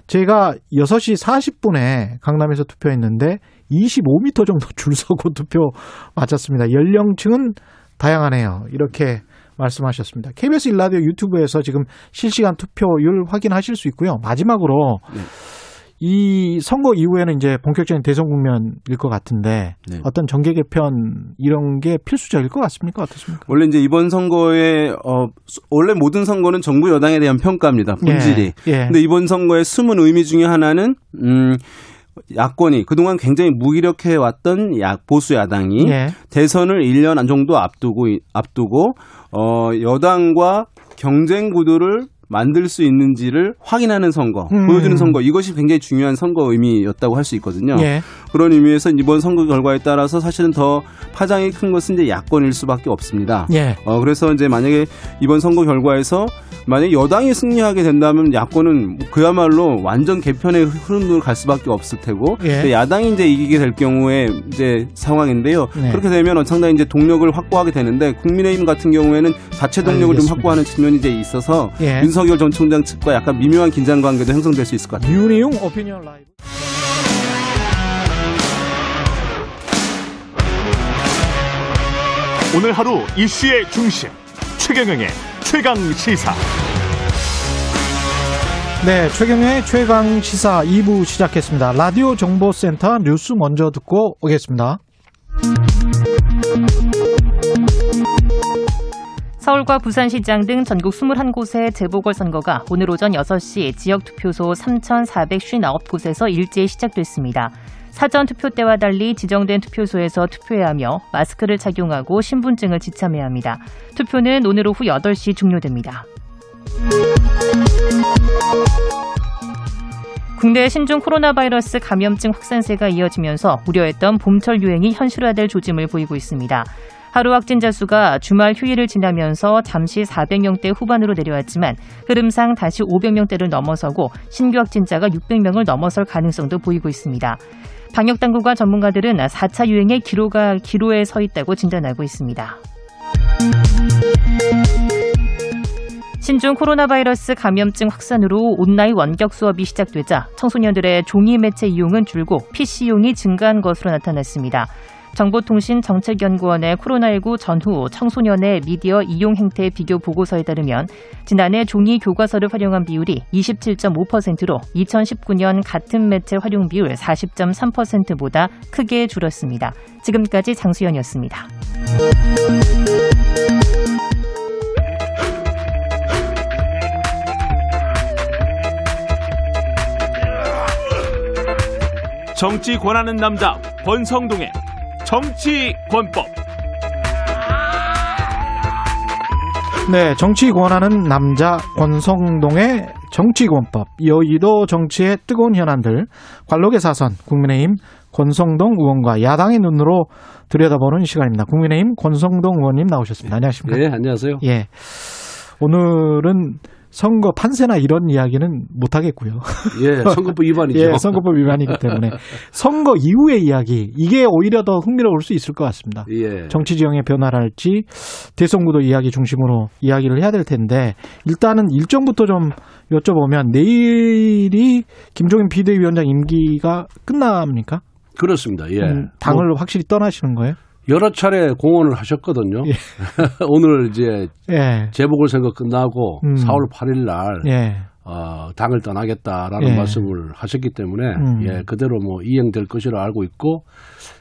제가 6시 40분에 강남에서 투표했는데 25m 정도 줄 서고 투표 마쳤습니다. 연령층은 다양하네요. 이렇게 말씀하셨습니다. KBS 일라디오 유튜브에서 지금 실시간 투표율 확인하실 수 있고요. 마지막으로 네. 이 선거 이후에는 이제 본격적인 대선 국면일 것 같은데 네. 어떤 정계 개편 이런 게 필수적일 것 같습니까? 어떻습니까? 원래 이제 이번 선거에 어 수- 원래 모든 선거는 정부 여당에 대한 평가입니다. 본질이. 예. 예. 근데 이번 선거의 숨은 의미 중에 하나는 음 야권이 그동안 굉장히 무기력해 왔던 야 보수 야당이 예. 대선을 1년 정도 앞두고 앞두고 어 여당과 경쟁 구도를 만들 수 있는지를 확인하는 선거, 음. 보여주는 선거 이것이 굉장히 중요한 선거 의미였다고 할 수 있거든요. 예. 그런 의미에서 이번 선거 결과에 따라서 사실은 더 파장이 큰 것은 이제 야권일 수밖에 없습니다. 예. 어 그래서 이제 만약에 이번 선거 결과에서 만약 에 여당이 승리하게 된다면 야권은 그야말로 완전 개편의 흐름으로 갈 수밖에 없을 테고 예. 야당이 이제 이기게 될 경우에 이제 상황인데요. 네. 그렇게 되면 상당히 이제 동력을 확보하게 되는데 국민의힘 같은 경우에는 자체 동력을 좀 알겠습니다. 확보하는 측면이 이제 있어서 예. 윤석열 전 총장 측과 약간 미묘한 긴장 관계도 형성될 수 있을 것 같아요. 윤희용 오피니언 라이브. 오늘 하루 이슈의 중심 최경영의 최강 시사. 네, 최경의 최강 시사 2부 시작했습니다. 라디오 정보센터 뉴스 먼저 듣고 오겠습니다. 서울과 부산시장 등 전국 21곳의 재보궐선거가 오늘 오전 6시 지역 투표소 3,459곳에서 일제히 시작됐습니다. 사전 투표 때와 달리 지정된 투표소에서 투표해야 하며 마스크를 착용하고 신분증을 지참해야 합니다. 투표는 오늘 오후 8시 종료됩니다. 국내 신종 코로나 바이러스 감염증 확산세가 이어지면서 우려했던 봄철 유행이 현실화될 조짐을 보이고 있습니다. 하루 확진자 수가 주말 휴일을 지나면서 잠시 400명대 후반으로 내려왔지만 흐름상 다시 500명대를 넘어서고 신규 확진자가 600명을 넘어설 가능성도 보이고 있습니다. 방역 당국과 전문가들은 4차 유행의 기로가 기로에 서 있다고 진단하고 있습니다. 신종 코로나 바이러스 감염증 확산으로 온라인 원격 수업이 시작되자 청소년들의 종이 매체 이용은 줄고 PC용이 증가한 것으로 나타났습니다. 정보통신정책연구원의 코로나19 전후 청소년의 미디어 이용 행태 비교 보고서에 따르면 지난해 종이 교과서를 활용한 비율이 27.5%로 2019년 같은 매체 활용 비율 40.3%보다 크게 줄었습니다. 지금까지 장수연이었습니다. 정치 권하는 남자 권성동의 정치 권법. 네, 정치 권하는 남자 권성동의 정치권법, 여의도 정치의 뜨거운 현안들, 관록의 사선, 국민의힘 권성동 의원과 야당의 눈으로 들여다보는 시간입니다. 국민의힘 권성동 의원님 나오셨습니다. 안녕하십니까? 네, 안녕하세요. 예. 오늘은 선거 판세나 이런 이야기는 못 하겠고요. 예, 선거법 위반이죠. 예, 선거법 위반이기 때문에 선거 이후의 이야기 이게 오히려 더 흥미로울 수 있을 것 같습니다. 예. 정치 지형의 변화랄지 대선구도 이야기 중심으로 이야기를 해야 될 텐데 일단은 일정부터 좀 여쭤보면 내일이 김종인 비대위원장 임기가 끝납니까? 그렇습니다. 예. 음, 당을 뭐 확실히 떠나시는 거예요? 여러 차례 공언을 하셨거든요. 예. 오늘 이제 예. 재보궐 선거 끝나고 음. 4월 8일 날 예. 어, 당을 떠나겠다라는 예. 말씀을 하셨기 때문에 음. 예, 그대로 뭐 이행될 것이라 알고 있고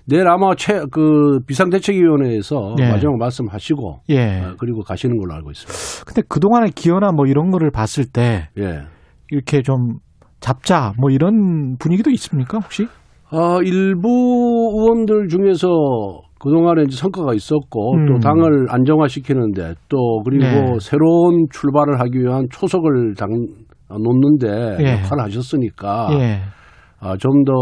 내일 아마 최, 그 비상대책위원회에서 예. 마지막 말씀하시고 예. 어, 그리고 가시는 걸로 알고 있습니다. 근데 그동안의 기여나 뭐 이런 거를 봤을 때 예. 이렇게 좀 잡자 뭐 이런 분위기도 있습니까 혹시? 어, 일부 의원들 중에서 그동안에 이제 성과가 있었고 음. 또 당을 안정화시키는데 또 그리고 네. 새로운 출발을 하기 위한 초석을 당, 놓는데 예. 역할을 하셨으니까 예. 아, 좀더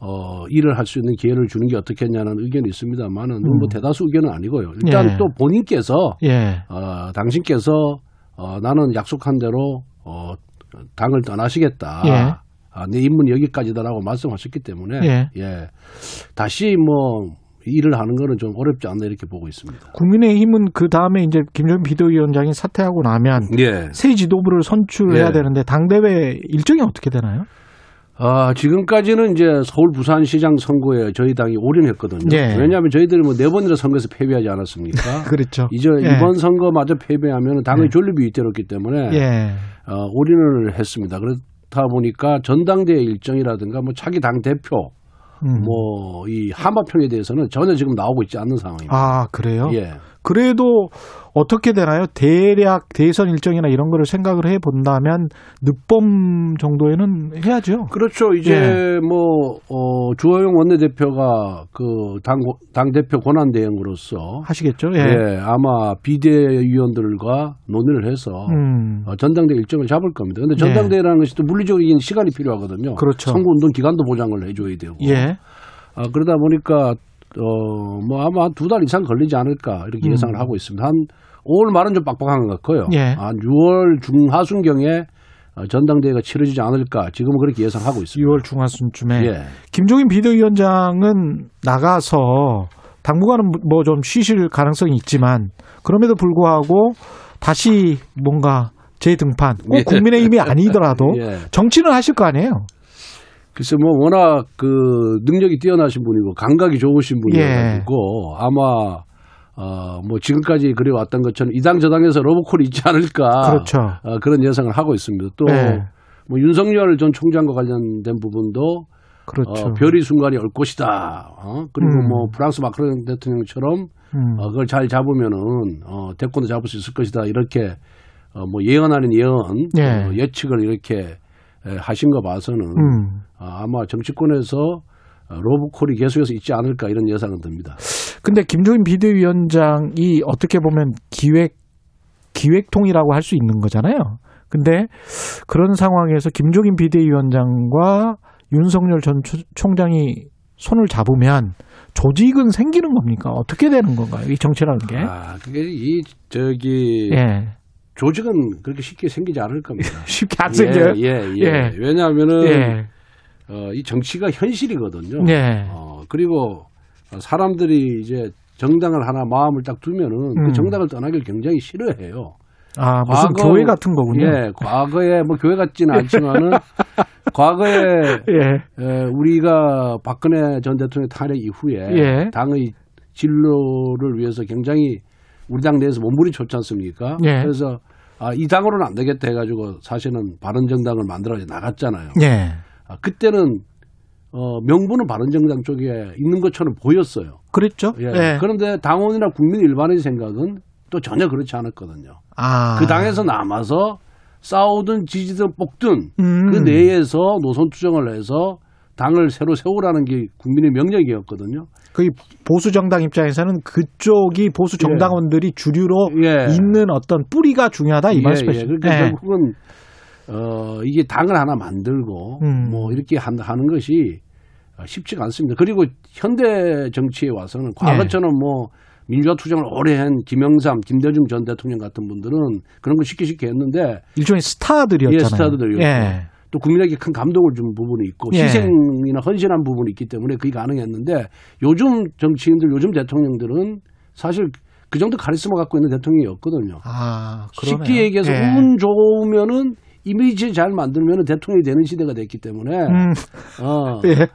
어, 일을 할 수 있는 기회를 주는 게 어떻겠냐는 의견이 있습니다만은 음. 뭐 대다수 의견은 아니고요. 일단 예. 또 본인께서 예. 어, 당신께서 어, 나는 약속한 대로 어, 당을 떠나시겠다. 예. 아, 내 임무는 여기까지다라고 말씀하셨기 때문에 예. 예. 다시 뭐 일을 하는 거는 좀 어렵지 않나 이렇게 보고 있습니다. 국민의힘은 그 다음에 이제 김종인 비대위원장이 사퇴하고 나면 예. 새 지도부를 선출해야 예. 되는데 당대회 일정이 어떻게 되나요? 아, 지금까지는 이제 서울 부산시장 선거에 저희 당이 올인했거든요. 예. 왜냐하면 저희들이 뭐 네 번이나 선거에서 패배하지 않았습니까? 그렇죠. 이제 예. 이번 선거마저 패배하면 당의 예. 존립이 잇대었기 때문에 예. 어, 올인을 했습니다. 그렇다 보니까 전당대회 일정이라든가 뭐 차기 당 대표 음. 뭐이 하마평에 대해서는 전혀 지금 나오고 있지 않는 상황입니다. 아 그래요? 예. 그래도 어떻게 되나요? 대략 대선 일정이나 이런 거를 생각을 해 본다면 늦봄 정도에는 해야죠. 그렇죠. 이제 예. 뭐 어, 주호영 원내대표가 그당당 대표 권한 대행으로서 하시겠죠? 예. 예, 아마 비대위원들과 논의를 해서 음. 어, 전당대 회 일정을 잡을 겁니다. 근데 전당대회라는 것이 또 물리적인 시간이 필요하거든요. 그렇죠. 선거 운동 기간도 보장을 해줘야 되고. 예. 아, 그러다 보니까 어, 뭐 아마 두 달 이상 걸리지 않을까 이렇게 음. 예상을 하고 있습니다. 한 5월 말은 좀 빡빡한 것 같고요. 예. 한 6월 중하순경에 어, 전당대회가 치러지지 않을까 지금은 그렇게 예상하고 있습니다. 6월 중하순쯤에 예. 김종인 비대위원장은 나가서 당분간은 뭐 좀 쉬실 가능성이 있지만 그럼에도 불구하고 다시 뭔가 재등판 꼭 예. 국민의힘이 아니더라도 예. 정치는 하실 거 아니에요? 글쎄 뭐 워낙 그 능력이 뛰어나신 분이고 감각이 좋으신 분이어가지고 아마 어뭐 지금까지 그래 왔던 것처럼 이 당 저당에서 러브콜이 있지 않을까 그렇죠. 어, 그런 예상을 하고 있습니다. 또 네. 뭐 윤석열 전 총장과 관련된 부분도 그렇죠. 어, 별이 순간이 올 것이다. 어? 그리고 음. 뭐 프랑스 마크롱 대통령처럼 음. 어, 그걸 잘 잡으면은 어, 대권도 잡을 수 있을 것이다. 이렇게 어, 뭐 예언 아닌 예언, 예. 어, 예측을 이렇게 에, 하신 거 봐서는 음. 아, 아마 정치권에서 어, 로브콜이 계속해서 있지 않을까 이런 예상은 듭니다. 근데 김종인 비대위원장이 어떻게 보면 기획 기획통이라고 할 수 있는 거잖아요. 근데 그런 상황에서 김종인 비대위원장과 윤석열 전 초- 총장이 손을 잡으면 조직은 생기는 겁니까? 어떻게 되는 건가요? 이 정치라는 게. 아, 그게 이 저기 예. 조직은 그렇게 쉽게 생기지 않을 겁니다. 쉽게 안 생겨요. 예, 예, 예. 예. 왜냐하면은 예. 어, 이 정치가 현실이거든요. 네. 어, 그리고 사람들이 이제 정당을 하나 마음을 딱 두면은 음. 그 정당을 떠나길 굉장히 싫어해요. 아, 무슨 과거- 교회 같은 거군요. 예, 과거에 뭐 교회 같지는 않지만은 과거에 예. 에, 우리가 박근혜 전 대통령 탄핵 이후에 예. 당의 진로를 위해서 굉장히 우리 당 내에서 몸부림쳤지 않습니까? 예. 그래서 아, 이 당으로는 안 되겠다 해가지고 사실은 바른 정당을 만들어 나갔잖아요. 예. 아, 그때는 어, 명분은 바른정당 쪽에 있는 것처럼 보였어요. 그랬죠? 예. 예. 그런데 당원이나 국민 일반의 생각은 또 전혀 그렇지 않았거든요. 아. 그 당에서 남아서 싸우든 지지든 뽑든 음. 그 내에서 노선 투정을 해서 당을 새로 세우라는 게 국민의 명령이었거든요. 그 보수 정당 입장에서는 그쪽이 보수 정당원들이 주류로 예. 있는 어떤 뿌리가 중요하다 이 예, 말씀이시죠. 예. 그러니까 결국은 어, 이게 당을 하나 만들고 음. 뭐 이렇게 한, 하는 것이 쉽지가 않습니다. 그리고 현대 정치에 와서는 과거처럼 뭐 민주화 투쟁을 오래 한 김영삼, 김대중 전 대통령 같은 분들은 그런 거 쉽게 쉽게 했는데 일종의 스타들이었잖아요. 예, 스타들이었고 예. 또 국민에게 큰 감동을 준 부분이 있고 예. 희생이나 헌신한 부분이 있기 때문에 그게 가능했는데 요즘 정치인들, 요즘 대통령들은 사실 그 정도 카리스마 갖고 있는 대통령이 없거든요. 아. 쉽게 얘기해서 예. 운 좋으면은 이미지 잘 만들면 대통령이 되는 시대가 됐기 때문에 음, 어, 예.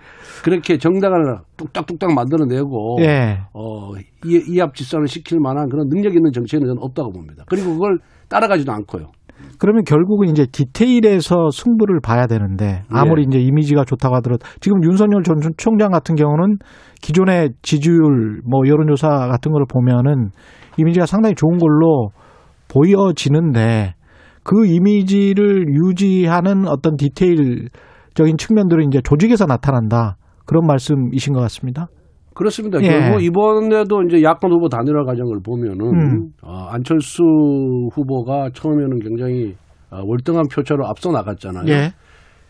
그렇게 정당을 뚝딱뚝딱 만들어내고 예. 어, 이, 이합집산을 시킬 만한 그런 능력 있는 정치인은 저는 없다고 봅니다. 그리고 그걸 따라가지도 않고요. 그러면 결국은 이제 디테일에서 승부를 봐야 되는데 아무리 예. 이제 이미지가 좋다고 하더라도 지금 윤석열 전 총장 같은 경우는 기존의 지지율 뭐 여론조사 같은 걸 보면은 이미지가 상당히 좋은 걸로 보여지는데 그 이미지를 유지하는 어떤 디테일적인 측면들은 이제 조직에서 나타난다. 그런 말씀이신 것 같습니다. 그렇습니다. 예. 결국 이번에도 이제 야권 후보 단일화 과정을 보면은 음. 어, 안철수 후보가 처음에는 굉장히 어, 월등한 표차로 앞서 나갔잖아요. 예.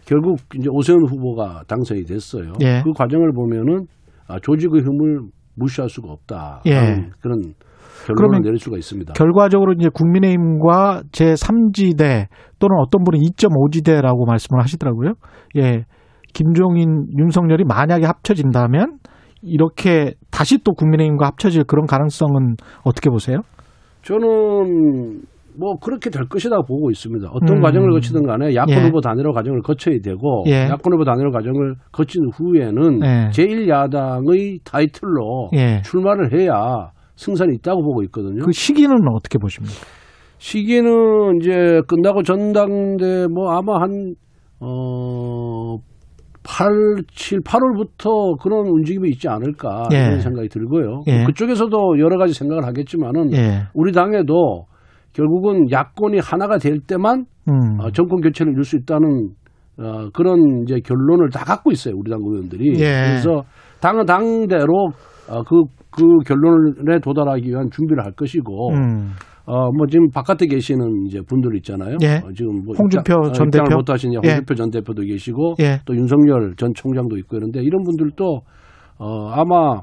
결국 이제 오세훈 후보가 당선이 됐어요. 예. 그 과정을 보면은 아, 조직의 힘을 무시할 수가 없다. 예. 그런 결론을 그러면 내릴 수가 있습니다. 결과적으로 이제 국민의힘과 제 3지대 또는 어떤 분은 2.5지대라고 말씀을 하시더라고요. 예. 김종인, 윤석열이 만약에 합쳐진다면 이렇게 다시 또 국민의힘과 합쳐질 그런 가능성은 어떻게 보세요? 저는 뭐 그렇게 될 것이다 보고 있습니다. 어떤 음. 과정을 거치든 간에 야권 예. 후보 단일화 과정을 거쳐야 되고 예. 야권 후보 단일화 과정을 거친 후에는 예. 제1야당의 타이틀로 예. 출마를 해야 승산이 있다고 보고 있거든요. 그 시기는 어떻게 보십니까? 시기는 이제 끝나고 전당대 뭐 아마 한, 어, 8, 7, 8월부터 그런 움직임이 있지 않을까 예. 이런 생각이 들고요. 예. 그쪽에서도 여러 가지 생각을 하겠지만은 예. 우리 당에도 결국은 야권이 하나가 될 때만 음. 어, 정권 교체를 이룰 수 있다는 어, 그런 이제 결론을 다 갖고 있어요. 우리 당 의원들이. 예. 그래서 당은 당대로 어, 그, 그 결론에 도달하기 위한 준비를 할 것이고 음. 어, 뭐 지금 바깥에 계시는 이제 분들 있잖아요. 예. 어, 지금 뭐 홍준표 입장- 어, 전 대표? 못 하신 예. 홍준표 전 대표도 계시고 예. 또 윤석열 전 총장도 있고 이런데 이런 분들도 어, 아마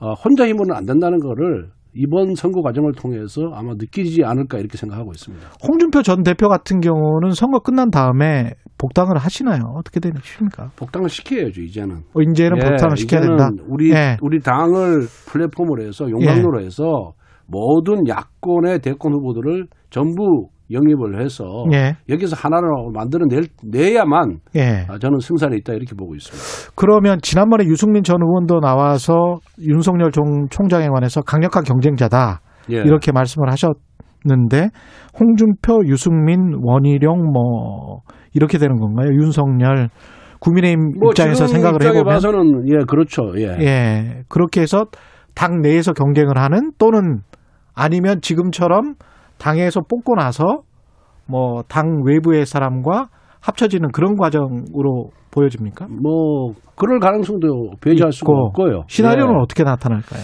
어, 혼자 힘으로는 안 된다는 거를 이번 선거 과정을 통해서 아마 느끼지 않을까 이렇게 생각하고 있습니다. 홍준표 전 대표 같은 경우는 선거 끝난 다음에 복당을 하시나요? 어떻게 되십니까? 복당을 시켜야죠 이제는. 어, 이제는 예, 복당을 시켜야 이제는 된다. 우리 예. 우리 당을 플랫폼으로 해서 용광로로 해서 모든 야권의 대권 후보들을 전부 영입을 해서 예. 여기서 하나를 만들어 낼, 내야만 예. 아, 저는 승산이 있다 이렇게 보고 있습니다. 그러면 지난번에 유승민 전 의원도 나와서 윤석열 종, 총장에 관해서 강력한 경쟁자다 예. 이렇게 말씀을 하셨는데 홍준표, 유승민, 원희룡 뭐 이렇게 되는 건가요? 윤석열 국민의힘 뭐 입장에서 생각을 해보면 봐서는 예 그렇죠. 예. 예 그렇게 해서 당 내에서 경쟁을 하는 또는 아니면 지금처럼 당에서 뽑고 나서 뭐 당 외부의 사람과 합쳐지는 그런 과정으로 보여집니까? 뭐 그럴 가능성도 배제할 수가 없고요. 시나리오는 예. 어떻게 나타날까요?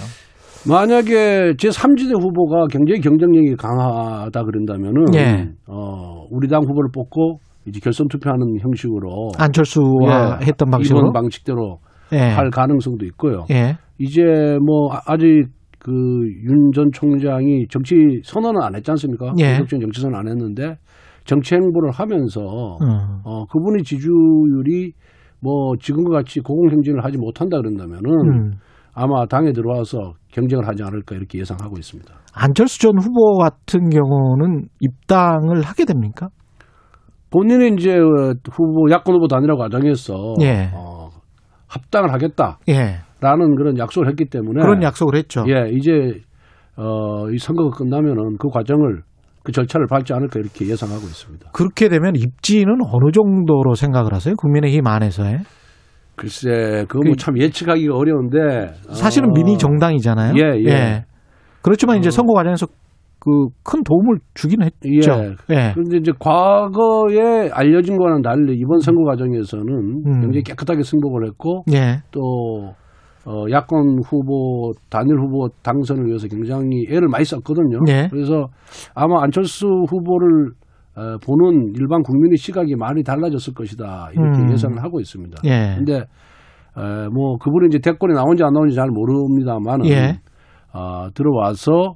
만약에 제 3지대 후보가 굉장히 경쟁력이 강하다 그런다면은 예. 어, 우리 당 후보를 뽑고 이제 결선 투표하는 형식으로 안철수와 예, 했던 방식으로 이번 방식대로 예. 할 가능성도 있고요. 예. 이제 뭐 아- 아직 그윤 전 총장이 정치 선언은 안 했지 않습니까? 예. 본격적인 정치 선언 안 했는데 정치 행보를 하면서 어. 어, 그분의 지지율이 뭐 지금과 같이 고공 행진을 하지 못한다 그런다면은 음. 아마 당에 들어와서 경쟁을 하지 않을까 이렇게 예상하고 있습니다. 안철수 전 후보 같은 경우는 입당을 하게 됩니까? 본인이 이제 어, 후보 야권 후보 단일화 과정에서 예. 어, 합당을 하겠다 라는 예. 그런 약속을 했기 때문에 그런 약속을 했죠. 예, 이제 어, 이 선거가 끝나면은 그 과정을 그 절차를 밟지 않을까 이렇게 예상하고 있습니다. 그렇게 되면 입지는 어느 정도로 생각을 하세요? 국민의힘 안에서의 글쎄, 그거 뭐 참 예측하기가 어려운데 사실은 어, 미니 정당이잖아요. 예, 예. 그렇지만 이제 어. 선거 과정에서 그 큰 도움을 주긴 했죠. 예. 예. 그런데 이제 과거에 알려진 거와는 달리 이번 선거 과정에서는 음. 굉장히 깨끗하게 승복을 했고 예. 또 어, 야권 후보 단일 후보 당선을 위해서 굉장히 애를 많이 썼거든요. 예. 그래서 아마 안철수 후보를 어, 보는 일반 국민의 시각이 많이 달라졌을 것이다 이렇게 음. 예상을 하고 있습니다. 예. 근데 에, 뭐 그분이 이제 대권에 나온지 안 나온지 잘 모릅니다만은 예. 어, 들어와서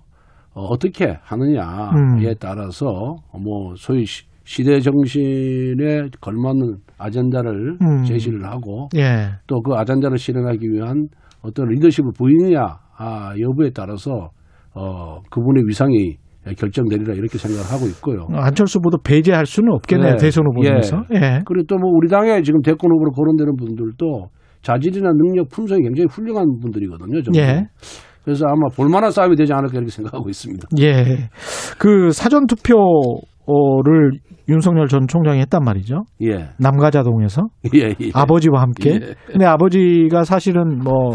어, 어떻게 하느냐에 음. 따라서 뭐 소위 시, 시대 정신에 걸맞는 아젠다를 음. 제시를 하고 예. 또그 아젠다를 실행하기 위한 어떤 리더십을 보이느냐 아, 여부에 따라서 어, 그분의 위상이 결정되리라 이렇게 생각을 하고 있고요. 안철수 후보도 배제할 수는 없겠네요. 예. 대선 후보에서. 예. 그리고 또 뭐 우리 당에 지금 대권 후보로 거론되는 분들도 자질이나 능력, 품성이 굉장히 훌륭한 분들이거든요. 예. 그래서 아마 볼만한 싸움이 되지 않을까 이렇게 생각하고 있습니다. 예. 그 사전 투표 를 윤석열 전 총장이 했단 말이죠. 예. 남가자동에서 예, 예. 아버지와 함께. 예. 근데 아버지가 사실은 뭐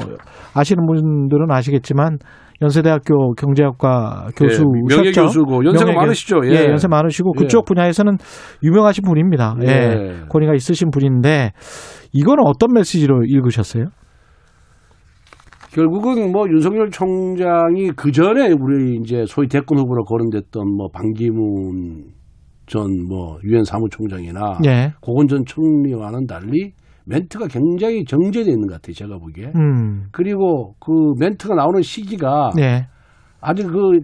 아시는 분들은 아시겠지만 연세대학교 경제학과 교수 예, 명예 교수고 연세가 많으시죠. 예. 연세 많으시고 그쪽 예. 분야에서는 유명하신 분입니다. 예. 예. 권위가 있으신 분인데 이거는 어떤 메시지로 읽으셨어요? 결국은 뭐 윤석열 총장이 그 전에 우리 이제 소위 대권 후보로 거론됐던 뭐 반기문 전뭐 유엔 사무총장이나 예. 고건 전 총리와는 달리 멘트가 굉장히 정제되어 있는 것 같아요. 제가 보기에. 음. 그리고 그 멘트가 나오는 시기가 예. 아주 그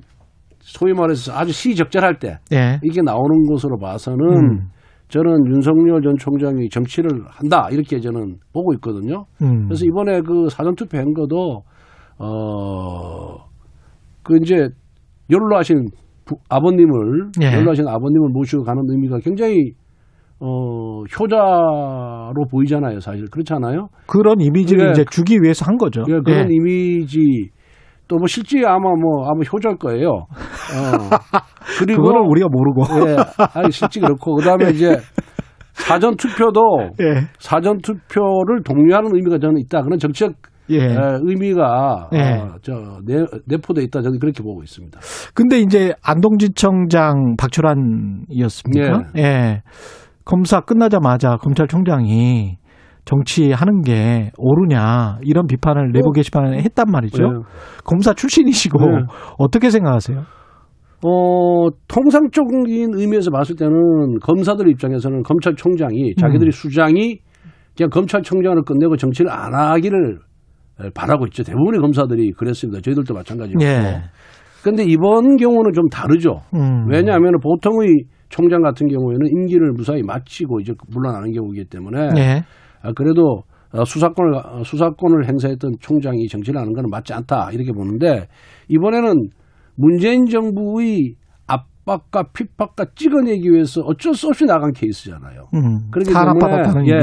소위 말해서 아주 시적절할 때 예. 이게 나오는 것으로 봐서는 음. 저는 윤석열 전 총장이 정치를 한다 이렇게 저는 보고 있거든요. 음. 그래서 이번에 그 사전 투표한 것도 어그 이제 연로하신 부- 아버님을 예. 연로하신 아버님을 모시고 가는 의미가 굉장히 어 효자로 보이잖아요, 사실 그렇지 않아요? 그런 이미지를 예. 이제 주기 위해서 한 거죠. 예, 그런 예. 이미지 또 뭐 실제 아마 뭐 아마 효자일 거예요. 어. 그리고 그거는 우리가 모르고. 예, 아니 실제 그렇고 그다음에 이제 사전 투표도 예. 사전 투표를 독려하는 의미가 저는 있다. 그런 정치적 예. 에, 의미가 예. 어, 저 내, 내포돼 있다. 저는 그렇게 보고 있습니다. 근데 이제 안동지청장 박철환이었습니까? 예. 검사 끝나자마자 검찰총장이 정치하는 게 옳으냐 이런 비판을 내부 게시판에 했단 말이죠. 예. 검사 출신이시고 네. 어떻게 생각하세요? 어, 통상적인 의미에서 봤을 때는 검사들 입장에서는 검찰총장이 자기들이 음. 수장이 그냥 검찰총장을 끝내고 정치를 안 하기를 에, 바라고 있죠. 대부분의 검사들이 그랬습니다. 저희들도 마찬가지였고. 예. 근데 이번 경우는 좀 다르죠. 음. 왜냐하면 보통의 총장 같은 경우에는 임기를 무사히 마치고 이제 물러나는 경우이기 때문에 예. 아, 그래도 어, 수사권을 어, 수사권을 행사했던 총장이 정치를 하는 것은 맞지 않다 이렇게 보는데 이번에는 문재인 정부의 압박과 핍박과 찍어내기 위해서 어쩔 수 없이 나간 케이스잖아요. 음. 그렇기 때문에, 예.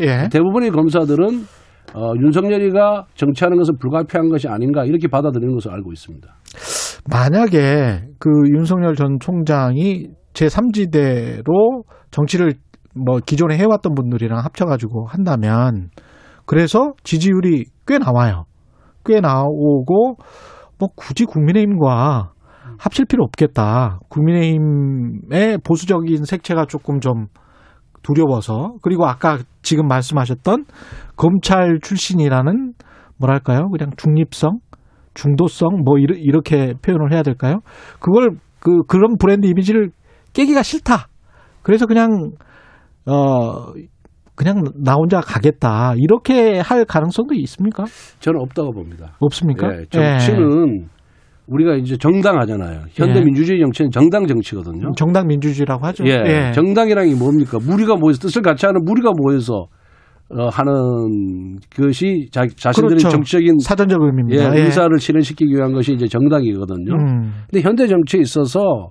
예. 대부분의 검사들은 어, 윤석열이가 정치하는 것은 불가피한 것이 아닌가 이렇게 받아들이는 것을 알고 있습니다. 만약에 그 윤석열 전 총장이 제3지대로 정치를 뭐 기존에 해왔던 분들이랑 합쳐가지고 한다면 그래서 지지율이 꽤 나와요. 꽤 나오고 뭐 굳이 국민의힘과 합칠 필요 없겠다. 국민의힘의 보수적인 색채가 조금 좀 두려워서 그리고 아까 지금 말씀하셨던 검찰 출신이라는 뭐랄까요? 그냥 중립성, 중도성 뭐 이렇게 표현을 해야 될까요? 그걸 그 그런 브랜드 이미지를 깨기가 싫다. 그래서 그냥 어 그냥 나 혼자 가겠다. 이렇게 할 가능성도 있습니까? 저는 없다고 봅니다. 없습니까? 예, 정치는 우리가 이제 정당 하잖아요. 현대 예. 민주주의 정치는 정당 정치거든요. 정당 민주주의라고 하죠. 예, 정당이라는 게 뭡니까? 무리가 모여서 뜻을 같이 하는 무리가 모여서 어, 하는 것이 자, 자신들의 그렇죠. 정치적인 사전적 예, 의미입니다. 예. 의사를 실현시키기 위한 것이 이제 정당이거든요. 음. 근데 현대 정치에 있어서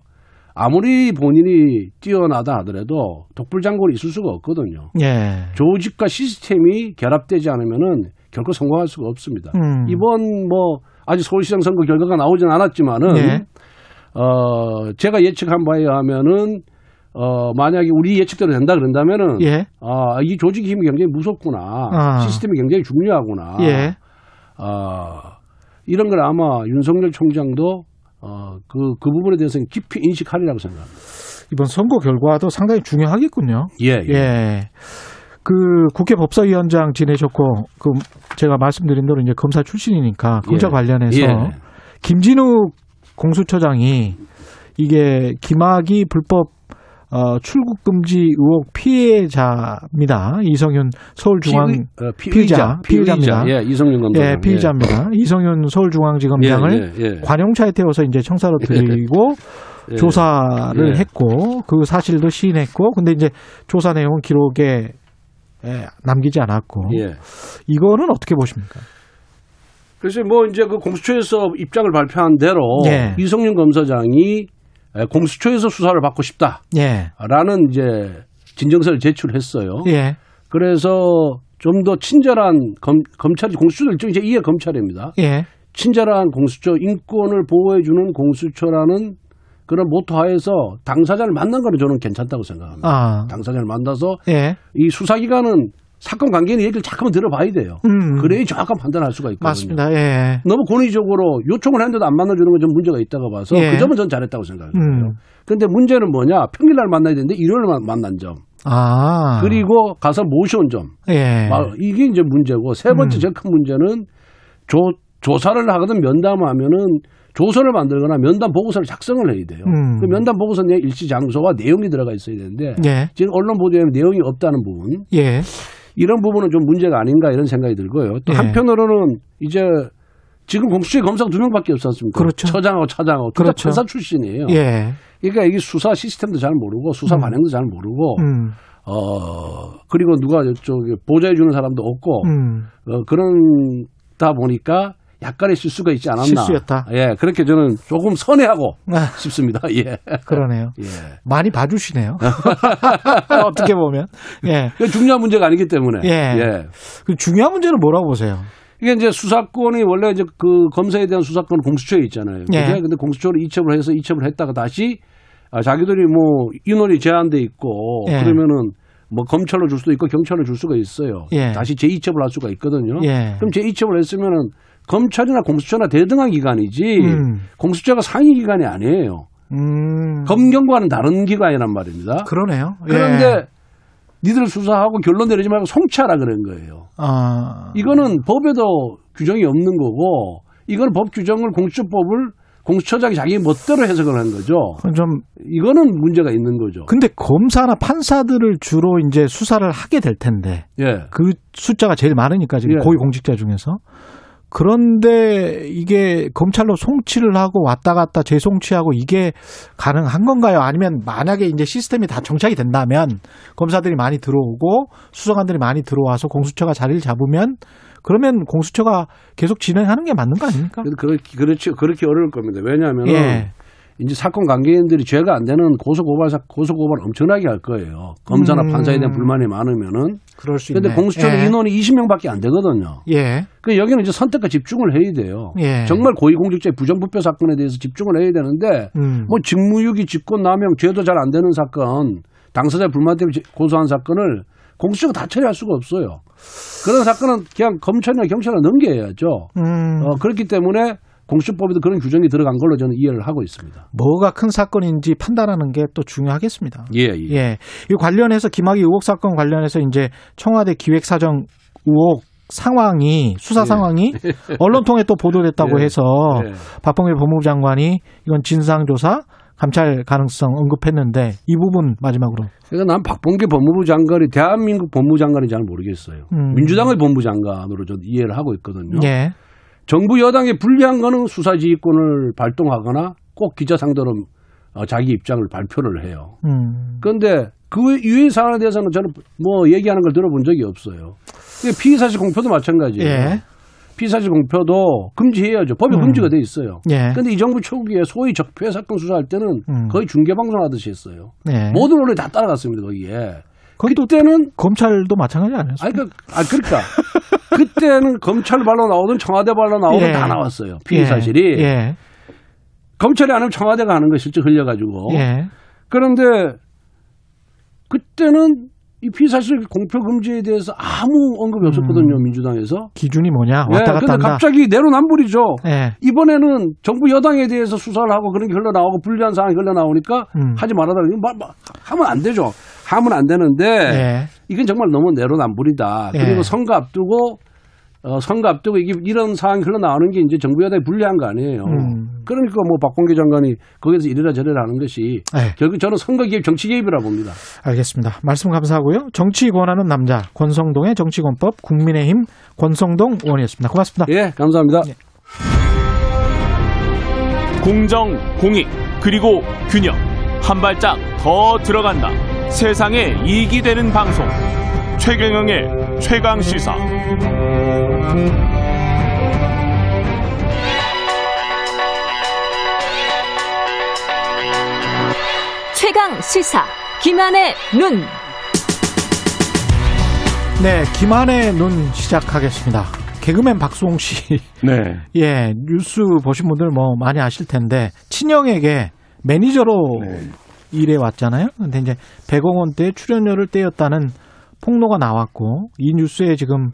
아무리 본인이 뛰어나다 하더라도 독불장군이 있을 수가 없거든요. 예. 조직과 시스템이 결합되지 않으면은 결코 성공할 수가 없습니다. 음. 이번 뭐 아직 서울시장 선거 결과가 나오진 않았지만은 예. 어 제가 예측한 바에 의하면은 어 만약에 우리 예측대로 된다 그런다면은 예. 아이 조직 힘이 굉장히 무섭구나 아. 시스템이 굉장히 중요하구나 예. 아 이런 걸 아마 윤석열 총장도 어그 그 부분에 대해서는 깊이 인식하리라고 생각합니다. 이번 선거 결과도 상당히 중요하겠군요. 예, 예. 예. 그 국회 법사위원장 지내셨고 그 제가 말씀드린 대로 이제 검사 출신이니까 검찰 예. 관련해서 예. 김진욱 공수처장이 이게 김학의 불법 어, 출국 금지 의혹 피해자입니다. 이성윤 서울중앙 피, 어, 피의자, 피의자 입니다. 예, 이성윤 검사. 예, 피의자입니다. 이성윤 서울중앙지검장을 예, 예, 예. 관용차에 태워서 이제 청사로 들이고 예. 조사를 예. 했고 그 사실도 시인했고 근데 이제 조사 내용은 기록에 예, 남기지 않았고 예. 이거는 어떻게 보십니까? 그래서 뭐 이제 그 공수처에서 입장을 발표한 대로 예. 이성윤 검사장이 에, 공수처에서 수사를 받고 싶다라는 예, 이제 진정서를 제출했어요. 예, 그래서 좀 더 친절한 검, 검찰이 공수처도 이제 이해 검찰입니다. 예, 친절한 공수처 인권을 보호해주는 공수처라는 그런 모토 하에서 당사자를 만난 거는 저는 괜찮다고 생각합니다. 아, 당사자를 만나서 예, 이 수사기관은 사건 관계는 얘기를 잠깐만 들어봐야 돼요. 음, 그래야 정확한 판단할 수가 있거든요. 맞습니다. 예, 너무 권위적으로 요청을 했는데도 안 만나주는 건 좀 문제가 있다고 봐서 예. 그 점은 전 잘했다고 생각해요. 음, 근데 문제는 뭐냐? 평일날 만나야 되는데 일요일에 만- 만난 점. 아, 그리고 가서 모셔온 점. 예, 아, 이게 이제 문제고 세 번째 음. 제일 큰 문제는 조, 조사를 하거든 면담하면은 조서를 만들거나 면담 보고서를 작성을 해야 돼요. 음. 그 면담 보고서 내 일시 장소와 내용이 들어가 있어야 되는데 예, 지금 언론 보도에 내용이 없다는 부분 예, 이런 부분은 좀 문제가 아닌가 이런 생각이 들고요. 또 예. 한편으로는 이제 지금 공수처에 검사가 두 명밖에 없지 않습니까? 그렇죠. 처장하고 차장하고 둘다 그렇죠. 판사 출신이에요. 예, 그러니까 이게 수사 시스템도 잘 모르고 수사 음. 반영도 잘 모르고 음, 어 그리고 누가 저기 보좌해 주는 사람도 없고 음, 어, 그런다 보니까 약간의 실수가 있지 않았나. 실수였다. 예, 그렇게 저는 조금 선회하고 아, 싶습니다. 예. 그러네요. 예. 많이 봐주시네요. 어떻게 보면. 예. 중요한 문제가 아니기 때문에. 예. 그 중요한 문제는 뭐라고 보세요? 이게 이제 수사권이 원래 이제 그 검사에 대한 수사권은 공수처에 있잖아요. 예. 그죠? 근데 공수처로 이첩을 해서 이첩을 했다가 다시 아, 자기들이 뭐 인원이 제한돼 있고 예. 그러면은 뭐 검찰로 줄 수도 있고 경찰로 줄 수가 있어요. 예. 다시 재이첩을 할 수가 있거든요. 예. 그럼 재이첩을 했으면은 검찰이나 공수처나 대등한 기관이지 음. 공수처가 상위 기관이 아니에요. 음. 검경과는 다른 기관이란 말입니다. 그러네요. 예. 그런데 니들 수사하고 결론 내리지 말고 송치하라 그런 거예요. 아. 이거는 법에도 규정이 없는 거고 이건 법 규정을 공수처법을 공수처장이 자기 멋대로 해석을 한 거죠. 좀 이거는 문제가 있는 거죠. 근데 검사나 판사들을 주로 이제 수사를 하게 될 텐데 예. 그 숫자가 제일 많으니까 지금 예. 고위 공직자 중에서 그런데 이게 검찰로 송치를 하고 왔다 갔다 재송치하고 이게 가능한 건가요? 아니면 만약에 이제 시스템이 다 정착이 된다면 검사들이 많이 들어오고 수사관들이 많이 들어와서 공수처가 자리를 잡으면 그러면 공수처가 계속 진행하는 게 맞는 거 아닙니까? 그렇게 그렇지 그렇게 어려울 겁니다. 왜냐하면 예. 이제 사건 관계인들이 죄가 안 되는 고소 고발 고소 고발 엄청나게 할 거예요. 검사나 음. 판사에 대한 불만이 많으면은. 그럴 수 근데 있네. 공수처는 예. 인원이 20명밖에 안 되거든요. 예. 그 여기는 이제 선택과 집중을 해야 돼요. 예. 정말 고위공직자의 부정부패 사건에 대해서 집중을 해야 되는데 음. 뭐 직무유기, 직권남용, 죄도 잘 안 되는 사건 당사자 불만 때문에 고소한 사건을 공수처가 다 처리할 수가 없어요. 그런 사건은 그냥 검찰이나 경찰에 넘겨야죠. 음, 어, 그렇기 때문에 공수처법에도 그런 규정이 들어간 걸로 저는 이해를 하고 있습니다. 뭐가 큰 사건인지 판단하는 게 또 중요하겠습니다. 예, 예. 예. 이 관련해서 김학의 의혹 사건 관련해서 이제 청와대 기획사정 의혹 상황이 수사 예. 상황이 언론 통해 또 보도됐다고 예. 해서 예. 박범계 법무부 장관이 이건 진상 조사 감찰 가능성 언급했는데 이 부분 마지막으로 그러니까 난 박봉계 법무부 장관이 대한민국 법무부 장관이 잘 모르겠어요. 음. 민주당의 법무부 장관으로 저는 이해를 하고 있거든요. 예. 정부 여당에 불리한 거는 수사지휘권을 발동하거나 꼭 기자 상대로 어, 자기 입장을 발표를 해요. 음. 그런데 그 유해 사안에 대해서는 저는 뭐 얘기하는 걸 들어본 적이 없어요. 피의사실 공표도 마찬가지예요. 예. 피의사실 공표도 금지해야죠. 법에 음. 금지가 돼 있어요. 예. 그런데 이 정부 초기에 소위 적폐 사건 수사할 때는 음. 거의 중계방송 하듯이 했어요. 예. 모든 언론이 다 따라갔습니다. 거기에. 거기 또 그때는 검찰도 마찬가지 아니었어요? 아니 그 아 그러니까 그때는 검찰 발로 나오든 청와대 발로 나오든 예. 다 나왔어요. 피의 사실이 예. 검찰이 안 하면 청와대가 하는 거 실제 흘려가지고 예. 그런데 그때는 이 피의 사실 공표 금지에 대해서 아무 언급이 없었거든요 민주당에서. 기준이 뭐냐? 예, 음. 왔다 갔다 한다. 갑자기 내로남불이죠. 예. 이번에는 정부 여당에 대해서 수사를 하고 그런 게 흘러나오고 불리한 상황이 흘러나오니까 음. 하지 말아달라. 이거 마- 마- 하면 안 되죠. 하면 안 되는데 예. 이건 정말 너무 내로남불이다. 예. 그리고 선거 앞두고 어, 선거 앞두고 이게 이런 상황이 흘러나오는 게 이제 정부 여당이 불리한 거 아니에요. 음. 그러니까 뭐 박범계 장관이 거기서 이래라 저래라 하는 것이 예. 결국 저는 선거 개입, 정치 개입이라 봅니다. 알겠습니다. 말씀 감사하고요. 정치 권하는 남자 권성동의 정치권법 국민의힘 권성동 의원이었습니다. 고맙습니다. 예, 감사합니다. 공정, 공익, 그리고 균형. 한 발짝 더 들어간다. 세상에 이익이 되는 방송. 최경영의 최강 시사. 최강 시사 김한의 눈. 네, 김한의 눈 시작하겠습니다. 개그맨 박수홍 씨, 네. 예 뉴스 보신 분들 뭐 많이 아실 텐데 친형에게 매니저로 네. 일해 왔잖아요. 근데 이제 100억 원대 출연료를 떼었다는 폭로가 나왔고 이 뉴스에 지금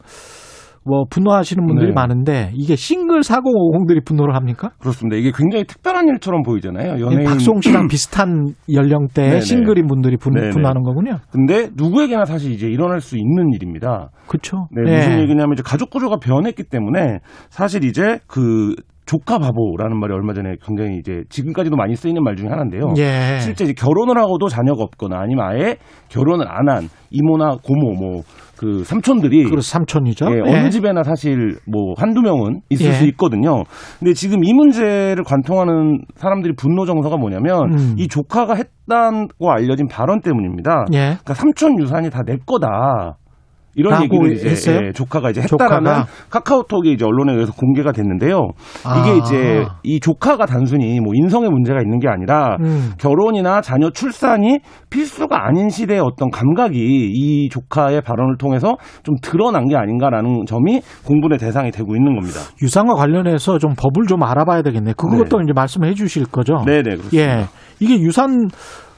뭐 분노하시는 분들이 네. 많은데 이게 싱글 사고 오공들이 분노를 합니까? 그렇습니다. 이게 굉장히 특별한 일처럼 보이잖아요. 연예인 박수홍 씨랑 비슷한 연령대 네네. 싱글인 분들이 분. 분노하는 거군요. 근데 누구에게나 사실 이제 일어날 수 있는 일입니다. 그렇죠. 네, 무슨 얘기냐면 이제 가족 구조가 변했기 때문에 사실 이제 그 조카 바보라는 말이 얼마 전에 굉장히 이제 지금까지도 많이 쓰이는 말 중에 하나인데요. 예. 실제 이제 결혼을 하고도 자녀가 없거나 아니면 아예 결혼을 안 한 이모나 고모 뭐 그 삼촌들이 그래서 삼촌이죠. 예, 예. 어느 집에나 사실 뭐 한두 명은 있을 예. 수 있거든요. 근데 지금 이 문제를 관통하는 사람들이 분노 정서가 뭐냐면 음. 이 조카가 했다고 알려진 발언 때문입니다. 예. 그러니까 삼촌 유산이 다 내 거다. 이런 얘기를 이제 했어요? 예, 조카가 이제 했다라는 조카가? 카카오톡이 이제 언론에 의해서 공개가 됐는데요. 아. 이게 이제 이 조카가 단순히 뭐 인성에 문제가 있는 게 아니라 음. 결혼이나 자녀 출산이 필수가 아닌 시대의 어떤 감각이 이 조카의 발언을 통해서 좀 드러난 게 아닌가라는 점이 공분의 대상이 되고 있는 겁니다. 유산과 관련해서 좀 법을 좀 알아봐야 되겠네. 그것도 네. 이제 말씀해 주실 거죠. 네네 그렇습니다. 예. 이게 유산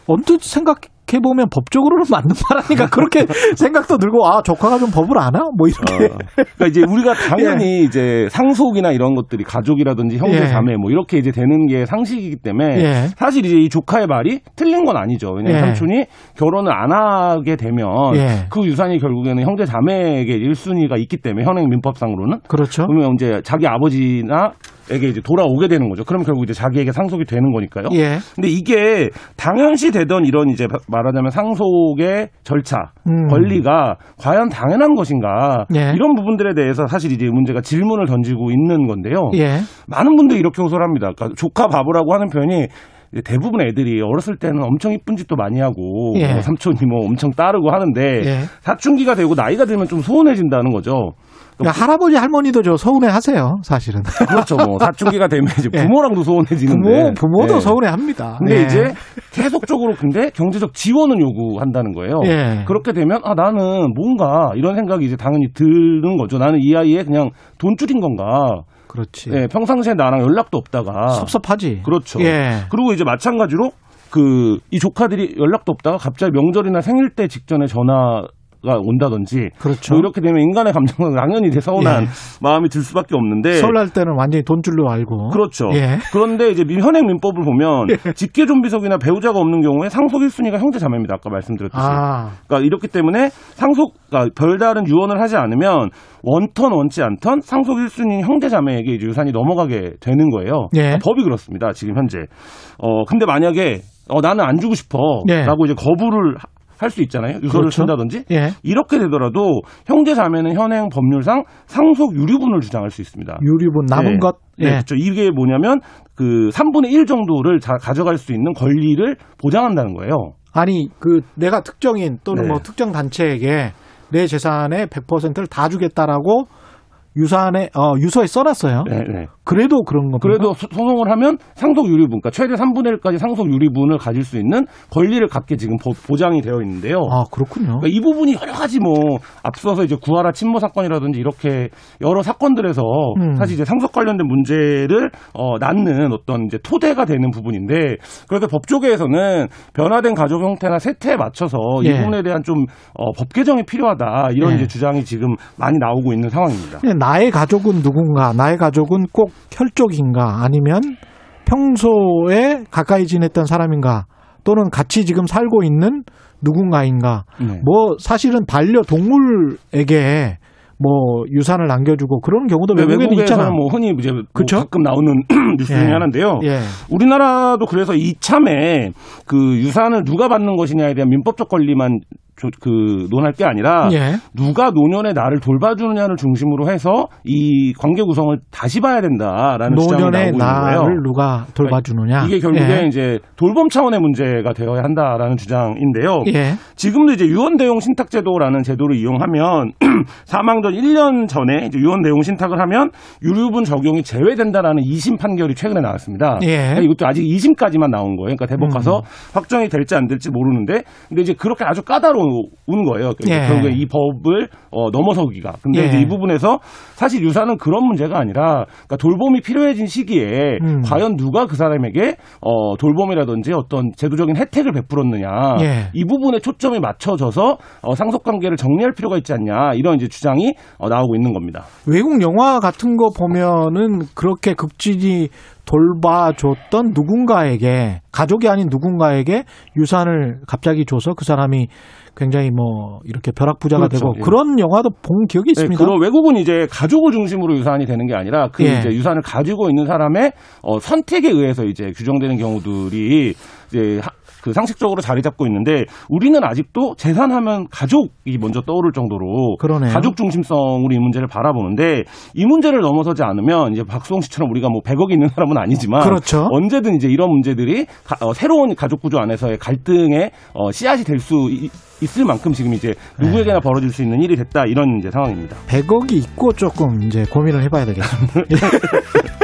언뜻 생각 해 보면 법적으로는 맞는 말 아닌가 그렇게 생각도 들고 아 조카가 좀 법을 아나 뭐 이렇게 어, 그러니까 이제 우리가 당연히 이제 상속이나 이런 것들이 가족이라든지 형제 예. 자매 뭐 이렇게 이제 되는 게 상식이기 때문에 예. 사실 이제 이 조카의 말이 틀린 건 아니죠. 왜냐하면 예. 삼촌이 결혼을 안 하게 되면 예. 그 유산이 결국에는 형제 자매에게 1순위가 있기 때문에 현행 민법상으로는 그렇죠. 그러면 이제 자기 아버지나 에게 이제 돌아오게 되는 거죠. 그럼 결국 이제 자기에게 상속이 되는 거니까요. 예. 근데 이게 당연시 되던 이런 이제 말하자면 상속의 절차, 음. 권리가 과연 당연한 것인가 예. 이런 부분들에 대해서 사실 이제 문제가 질문을 던지고 있는 건데요. 예. 많은 분들이 이렇게 호소를 합니다. 그러니까 조카 바보라고 하는 표현이 대부분 애들이 어렸을 때는 엄청 이쁜 짓도 많이 하고 예. 뭐 삼촌이 뭐 엄청 따르고 하는데 예. 사춘기가 되고 나이가 들면 좀 소원해진다는 거죠. 야, 할아버지 할머니도 저 서운해 하세요, 사실은. 그렇죠. 뭐 사춘기가 되면 이제 예. 부모랑도 소원해지는데 부모 부모도 예. 서운해 합니다. 근데 예. 이제 계속적으로 근데 경제적 지원을 요구한다는 거예요. 예. 그렇게 되면 아 나는 뭔가 이런 생각이 이제 당연히 드는 거죠. 나는 이 아이의 그냥 돈줄인 건가. 그렇지. 예, 평상시에 나랑 연락도 없다가 섭섭하지. 그렇죠. 예. 그리고 이제 마찬가지로 그 이 조카들이 연락도 없다가 갑자기 명절이나 생일 때 직전에 전화 가 온다든지 그렇죠. 뭐 이렇게 되면 인간의 감정은 당연히 이제 서운한 예. 마음이 들 수밖에 없는데 서울날 때는 완전히 돈줄로 알고. 그렇죠. 예. 그런데 이제 민- 현행 민법을 보면 직계 좀비속이나 배우자가 없는 경우에 상속 1순위가 형제 자매입니다. 아까 말씀드렸듯이. 아, 그러니까 이렇기 때문에 상속 그러니까 별다른 유언을 하지 않으면 원턴 원치 않던 상속 1순위 형제 자매에게 이제 유산이 넘어가게 되는 거예요. 예. 그러니까 법이 그렇습니다. 지금 현재. 어 근데 만약에 어 나는 안 주고 싶어라고 이제 거부를 할 수 있잖아요. 유서를 예. 그렇죠. 쓴다든지 예. 이렇게 되더라도 형제 자매는 현행 법률상 상속 유류분을 주장할 수 있습니다. 유리분 남은 네. 것. 예. 네, 그렇죠. 이게 뭐냐면 그 3분의 1 정도를 자- 가져갈 수 있는 권리를 보장한다는 거예요. 아니 그 내가 특정인 또는 네. 뭐 특정 단체에게 내 재산의 100%를 다 주겠다라고 유산에 어 유서에 써놨어요. 네, 네. 그래도 그런 겁니다. 그래도 소- 소송을 하면 상속 유리분, 그러니까 최대 3분의 1까지 상속 유리분을 가질 수 있는 권리를 갖게 지금 보- 보장이 되어 있는데요. 아 그렇군요. 그러니까 이 부분이 여러 가지 뭐 앞서서 이제 구하라 침모 사건이라든지 이렇게 여러 사건들에서 음. 사실 이제 상속 관련된 문제를 어, 낳는 어떤 이제 토대가 되는 부분인데 그래서 법조계에서는 변화된 가족 형태나 세태에 맞춰서 이 예. 부분에 대한 좀 어, 법 개정이 필요하다 이런 예. 이제 주장이 지금 많이 나오고 있는 상황입니다. 예, 나의 가족은 누군가, 나의 가족은 꼭 혈족인가, 아니면 평소에 가까이 지냈던 사람인가, 또는 같이 지금 살고 있는 누군가인가. 네. 뭐 사실은 반려 동물에게 뭐 유산을 남겨주고 그런 경우도 외국에는 네, 외국에서는 있잖아. 뭐 흔히 이제 뭐 그쵸? 가끔 나오는 뉴스 중에 예. 하나인데요. 예. 우리나라도 그래서 이참에 그 유산을 누가 받는 것이냐에 대한 민법적 권리만 조- 그 논할 게 아니라 예. 누가 노년에 나를 돌봐주느냐를 중심으로 해서 이 관계 구성을 다시 봐야 된다라는 주장이 나오고 있는 거예요. 나를 누가 돌봐주느냐. 이게 결국에 예. 이제 돌봄 차원의 문제가 되어야 한다라는 주장인데요. 예. 지금도 이제 유언 대용 신탁 제도라는 제도를 이용하면 사망 전 1년 전에 이제 유언 대용 신탁을 하면 유류분 적용이 제외된다라는 2심 판결이 최근에 나왔습니다. 예. 그러니까 이것도 아직 2심까지만 나온 거예요. 그러니까 대법 가서 음. 확정이 될지 안 될지 모르는데 근데 이제 그렇게 아주 까다로운 거예요. 그러니까 예. 결국에 이 법을 어, 넘어서기가. 근데 예. 이제 이 부분에서 사실 유산은 그런 문제가 아니라 그러니까 돌봄이 필요해진 시기에 음. 과연 누가 그 사람에게 어, 돌봄이라든지 어떤 제도적인 혜택을 베풀었느냐 예. 이 부분에 초점이 맞춰져서 어, 상속 관계를 정리할 필요가 있지 않냐 이런 이제 주장이 어, 나오고 있는 겁니다. 외국 영화 같은 거 보면은 그렇게 극진히 돌봐줬던 누군가에게 가족이 아닌 누군가에게 유산을 갑자기 줘서 그 사람이 굉장히 뭐 이렇게 벼락부자가 그렇죠. 되고 예. 그런 영화도 본 기억이 네, 있습니다. 그런 외국은 이제 가족을 중심으로 유산이 되는 게 아니라 그 예. 이제 유산을 가지고 있는 사람의 어, 선택에 의해서 이제 규정되는 경우들이 이제 하- 그 상식적으로 자리 잡고 있는데 우리는 아직도 재산하면 가족이 먼저 떠오를 정도로 그러네요. 가족 중심성으로 이 문제를 바라보는데 이 문제를 넘어서지 않으면 이제 박수홍 씨처럼 우리가 뭐 100억이 있는 사람은 아니지만 그렇죠. 언제든 이제 이런 문제들이 가- 어, 새로운 가족 구조 안에서의 갈등의 어, 씨앗이 될 수 있을 만큼 지금 이제 누구에게나 벌어질 수 있는 일이 됐다 이런 이제 상황입니다. 100억이 있고 조금 이제 고민을 해봐야 되겠습니다.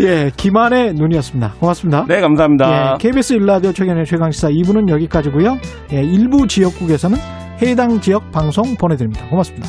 예, 김한의 눈이었습니다. 고맙습니다. 네, 감사합니다. 예, KBS 일라디오 최경의 최강시사 2부는 여기까지고요. 예, 일부 지역국에서는 해당 지역 방송 보내드립니다. 고맙습니다.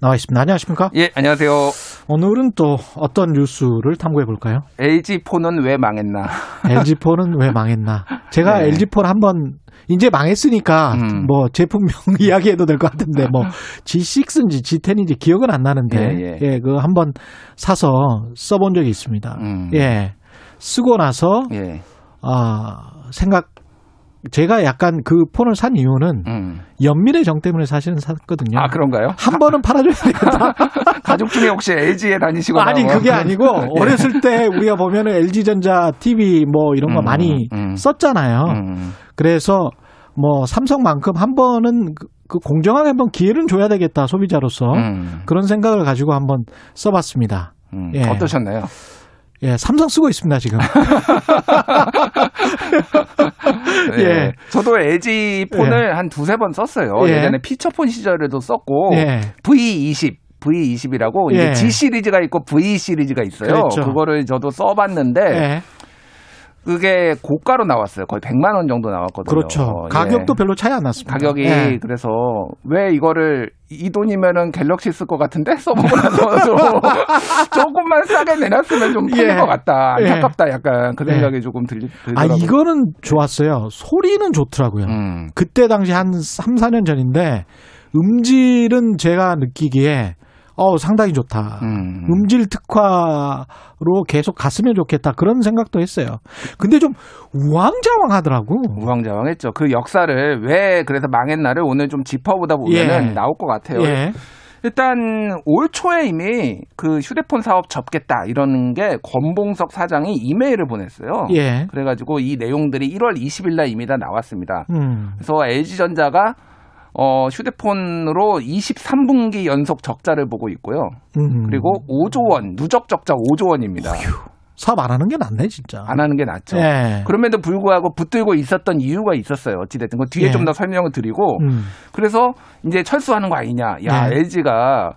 나와 있습니다. 안녕하십니까? 예, 안녕하세요. 오늘은 또 어떤 뉴스를 탐구해 볼까요? LG폰은 왜 망했나? LG폰은 왜 망했나? 제가 네. LG폰 한번 이제 망했으니까 음. 뭐 제품명 이야기해도 될 것 같은데 뭐 G6인지 G10인지 기억은 안 나는데 예, 예, 예. 그거 한번 사서 써본 적이 있습니다. 음. 예, 쓰고 나서 예. 아 생각 제가 약간 그 폰을 산 이유는 음. 연민의 정 때문에 사실은 샀거든요. 아 그런가요? 한 번은 팔아줘야 되겠다. 가족 중에 혹시 LG에 다니시거나 아니 뭐. 그게 아니고 예. 어렸을 때 우리가 보면은 LG전자 TV 뭐 이런 거 음, 많이 음. 썼잖아요. 음. 그래서 뭐 삼성만큼 한 번은 그, 그 공정하게 한번 기회를 줘야 되겠다 소비자로서 음. 그런 생각을 가지고 한번 써봤습니다. 음. 예. 어떠셨나요? 예, 삼성 쓰고 있습니다 지금. 예. 예. 저도 LG 폰을 한 두세 번 썼어요. 예. 예. 전에 피처폰 시절에도 썼고 예. V20 V20이라고 예. 이제 G 시리즈가 있고 V 시리즈가 있어요. 그렇죠. 그거를 저도 써봤는데 예. 그게 고가로 나왔어요. 거의 100만 원 정도 나왔거든요. 그렇죠. 예. 가격도 별로 차이 안 났습니다. 가격이 예. 그래서 왜 이거를 이 돈이면은 갤럭시 쓸 것 같은데 써보고 나서 조금만 싸게 내놨으면 좀 풀릴 예. 것 같다. 예. 안타깝다. 약간 그 생각이 조금 들리, 아, 들더라고요. 이거는 좋았어요. 소리는 좋더라고요. 음. 그때 당시 한 3, 4년 전인데 음질은 제가 느끼기에 어 상당히 좋다. 음. 질 특화로 계속 갔으면 좋겠다. 그런 생각도 했어요. 근데 좀 우왕좌왕 하더라고. 우왕좌왕 했죠. 그 역사를 왜 그래서 망했나를 오늘 좀 짚어보다 보면은 예. 나올 것 같아요. 예. 일단 올 초에 이미 그 휴대폰 사업 접겠다 이러는 게 권봉석 사장이 이메일을 보냈어요. 예. 그래가지고 이 내용들이 1월 20일 날 이미 다 나왔습니다. 음. 그래서 LG전자가 어, 휴대폰으로 23분기 연속 적자를 보고 있고요. 음. 그리고 5조 원, 누적 적자 5조 원입니다. 사업 안 하는 게 낫네, 진짜. 안 하는 게 낫죠. 예. 그럼에도 불구하고 붙들고 있었던 이유가 있었어요. 어찌됐든. 그 뒤에 예. 좀더 설명을 드리고. 음. 그래서 이제 철수하는 거 아니냐. 야, 예. LG가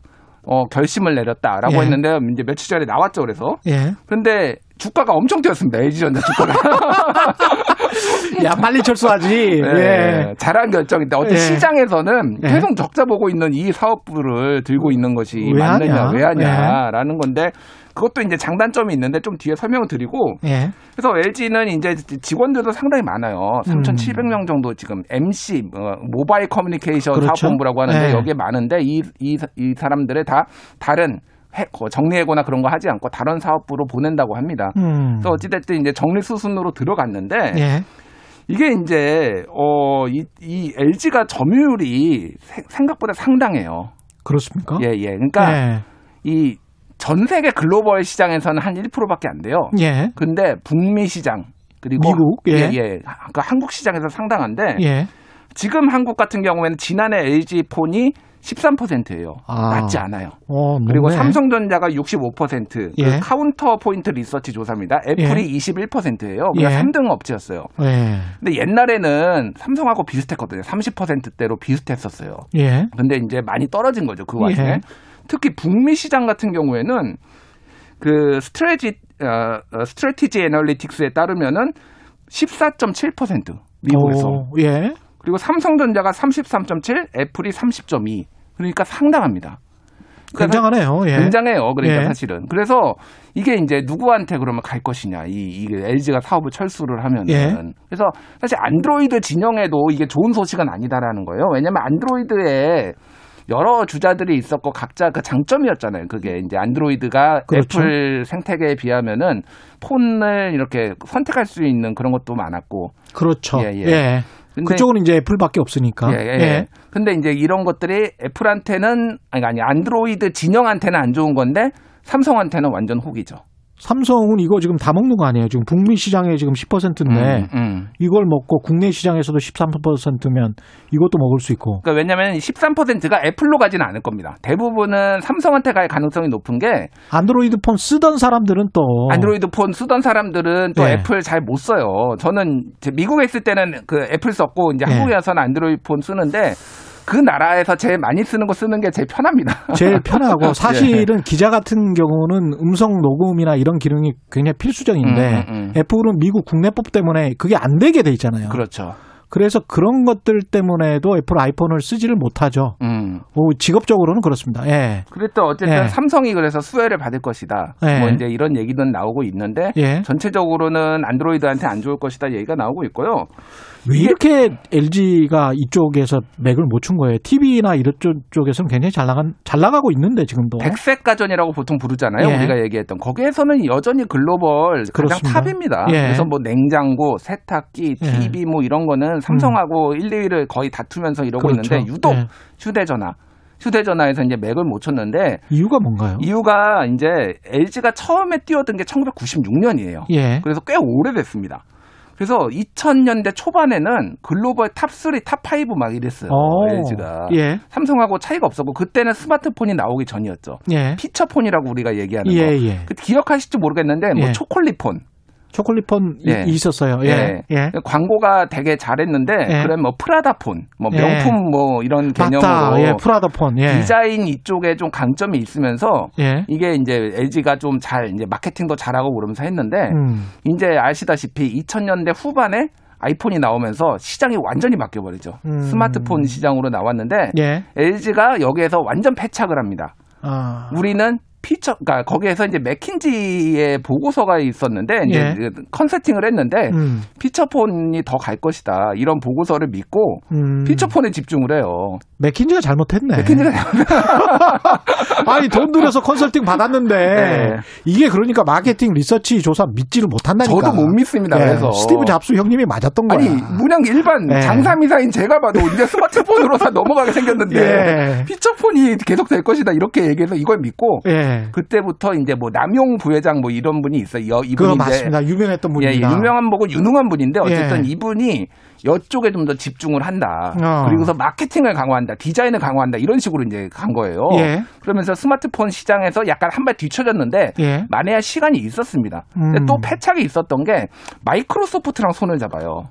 어, 결심을 내렸다라고 예. 했는데 이제 며칠 전에 나왔죠. 그래서. 예. 그런데 주가가 엄청 뛰었습니다. LG전자 주가가. 야, 빨리 철수하지. 네, 예. 잘한 결정인데 어떤 예. 시장에서는 예. 계속 적자 보고 있는 이 사업부를 들고 있는 것이 왜 맞느냐, 하냐? 왜 하냐라는 건데 그것도 이제 장단점이 있는데 좀 뒤에 설명을 드리고 예. 그래서 LG는 이제 직원들도 상당히 많아요. 3,700명 정도 지금 MC 어, 모바일 커뮤니케이션 그렇죠. 사업본부라고 하는데 예. 여기에 많은데 이, 이, 이 사람들을 다 다른 정리해고나 그런 거 하지 않고 다른 사업부로 보낸다고 합니다. 음. 그래서 어찌됐든 이제 정리 수순으로 들어갔는데 예. 이게 이제 어, 이, 이 LG가 점유율이 세- 생각보다 상당해요. 그렇습니까? 예, 예. 그러니까 예. 이 전 세계 글로벌 시장에서는 한 1%밖에 안 돼요. 예. 근데 북미 시장 그리고 미국, 예. 예, 예. 그 한국 시장에서 상당한데 예. 지금 한국 같은 경우에는 지난해 LG 폰이 13%예요. 아. 낮지 않아요. 어, 그리고. 삼성전자가 65%. 예. 그 카운터 포인트 리서치 조사입니다. 애플이 21%예요. 그러니까 예. 3등 업체였어요. 예. 근데 옛날에는 삼성하고 비슷했거든요. 30%대로 비슷했었어요. 예. 근데 이제 많이 떨어진 거죠. 그 와중에. 예. 특히 북미 시장 같은 경우에는 그 스트레지 어, 어, 스트레티지 애널리틱스에 따르면은 14.7% 미국에서. 오, 예. 그리고 삼성전자가 33.7, 애플이 30.2. 그러니까 상당합니다. 그러니까 굉장하네요. 예. 굉장해요. 그러니까 예. 사실은. 그래서 이게 이제 누구한테 그러면 갈 것이냐. 이, 이게 LG가 사업을 철수를 하면은. 예. 그래서 사실 안드로이드 진영에도 이게 좋은 소식은 아니다라는 거예요. 왜냐면 안드로이드에 여러 주자들이 있었고 각자 그 장점이었잖아요. 그게 이제 안드로이드가 그렇죠. 애플 생태계에 비하면은 폰을 이렇게 선택할 수 있는 그런 것도 많았고. 그렇죠. 예, 예. 예. 그쪽은 이제 애플밖에 없으니까. 예, 예, 예. 근데 이제 이런 것들이 애플한테는 아니 아니 안드로이드 진영한테는 안 좋은 건데 삼성한테는 완전 혹이죠. 삼성은 이거 지금 다 먹는 거 아니에요? 지금 북미 시장에 지금 10%인데 음, 음. 이걸 먹고 국내 시장에서도 13%면 이것도 먹을 수 있고. 그러니까 왜냐하면 13%가 애플로 가지는 않을 겁니다. 대부분은 삼성한테 갈 가능성이 높은 게 안드로이드 폰 쓰던 사람들은 또 안드로이드 폰 쓰던 사람들은 또 예. 애플 잘 못 써요. 저는 미국에 있을 때는 그 애플 썼고 이제 예. 한국에 와서는 안드로이드 폰 쓰는데 그 나라에서 제일 많이 쓰는 거 쓰는 게 제일 편합니다. 제일 편하고 예. 사실은 기자 같은 경우는 음성 녹음이나 이런 기능이 굉장히 필수적인데 음, 음, 음. 애플은 미국 국내법 때문에 그게 안 되게 돼 있잖아요. 그렇죠. 그래서 그런 것들 때문에도 애플 아이폰을 쓰지를 못하죠. 음. 뭐 직업적으로는 그렇습니다. 예. 그랬던 어쨌든 예. 삼성이 그래서 수혜를 받을 것이다. 예. 뭐 이제 이런 얘기는 나오고 있는데 예. 전체적으로는 안드로이드한테 안 좋을 것이다 얘기가 나오고 있고요. 왜 이렇게 LG가 이쪽에서 맥을 못 춘 거예요? TV나 이런 쪽- 쪽에서는 굉장히 잘 나간 잘 나가고 있는데 지금도. 백색 가전이라고 보통 부르잖아요. 예. 우리가 얘기했던 거기에서는 여전히 글로벌 그렇습니다. 가장 탑입니다. 예. 그래서 뭐 냉장고, 세탁기, 예. TV 뭐 이런 거는 삼성하고 1, 2위를 거의 다투면서 이러고 그렇죠. 있는데 유독 예. 휴대전화 휴대전화에서 이제 맥을 못 쳤는데 이유가 뭔가요? 이유가 이제 LG가 처음에 뛰어든 게 1996년이에요. 예. 그래서 꽤 오래됐습니다. 그래서 2000년대 초반에는 글로벌 탑3, 탑5 막 이랬어요. 오. LG가. 예. 삼성하고 차이가 없었고 그때는 스마트폰이 나오기 전이었죠. 예. 피처폰이라고 우리가 얘기하는 예, 거. 예. 그 기억하실지 모르겠는데 뭐 예. 초콜릿폰. 초콜릿폰 이- 예. 있었어요. 예. 예. 광고가 되게 잘했는데 예. 그래 뭐 프라다폰, 뭐 예. 명품 뭐 이런 개념으로 맞다. 예, 프라다폰. 예. 디자인 이쪽에 좀 강점이 있으면서 예. 이게 이제 LG가 좀 잘 이제 마케팅도 잘하고 그러면서 했는데 음. 이제 아시다시피 2000년대 후반에 아이폰이 나오면서 시장이 완전히 바뀌어버리죠. 음. 스마트폰 시장으로 나왔는데 예. LG가 여기에서 완전 패착을 합니다. 아. 우리는 피처, 그러니까 거기에서 이제 맥킨지의 보고서가 있었는데 이제 예. 그 컨설팅을 했는데 음. 피처폰이 더 갈 것이다 이런 보고서를 믿고 음. 피처폰에 집중을 해요. 맥킨지가 잘못했네. 맥킨지가 아니 돈 들여서 컨설팅 받았는데 네. 이게 그러니까 마케팅 리서치 조사 믿지를 못한다니까. 저도 못 믿습니다. 예, 그래서 스티브 잡스 형님이 맞았던 거야. 아니 뭐 그냥 일반 네. 장삼이사인 제가 봐도 이제 스마트폰으로 다 넘어가게 생겼는데 예. 피처폰이 계속 될 것이다 이렇게 얘기해서 이걸 믿고 예. 그때부터 이제 뭐 남용 부회장 뭐 이런 분이 있어요. 여- 이분이 맞습니다. 유명했던 예, 분입니다. 예, 유명한 보고 유능한 분인데 어쨌든 예. 이분이 이쪽에 좀 더 집중을 한다. 어. 그리고서 마케팅을 강화한다. 디자인을 강화한다. 이런 식으로 이제 간 거예요. 예. 그러면서 스마트폰 시장에서 약간 한 발 뒤쳐졌는데 예. 만회할 시간이 있었습니다. 음. 또 패착이 있었던 게 마이크로소프트랑 손을 잡아요.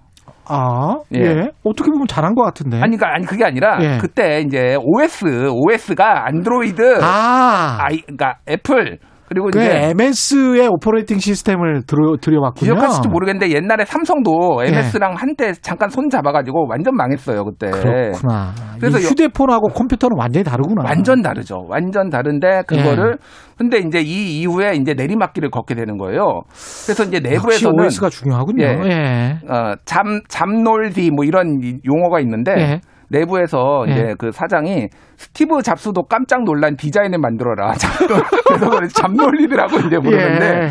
아, 예. 예. 어떻게 보면 잘한 것 같은데. 아니, 그러니까, 아니 그게 아니라 예. 그때 이제 OS, OS가 안드로이드, 아, 아이, 그러니까 애플 그리고 그 이제 MS의 operating system을 들여, 들여왔군요. 기억하실지 모르겠는데 옛날에 삼성도 MS랑 한때 잠깐 손 잡아가지고 완전 망했어요 그때. 그렇구나. 그래서 이 여- 휴대폰하고 컴퓨터는 완전히 다르구나. 완전 다르죠. 완전 다른데 그거를 근데 이제 이 이후에 이제 내리막길을 걷게 되는 거예요. 그래서 이제 내부에서는 OS가 중요하군요. 예. 예. 어, 잠 잠놀디 뭐 이런 이- 용어가 있는데 예. 내부에서 예. 이제 그 사장이 스티브 잡스도 깜짝 놀란 디자인을 만들어라. 그래서 그걸 잠놀리드라고 이제 부르는데 예.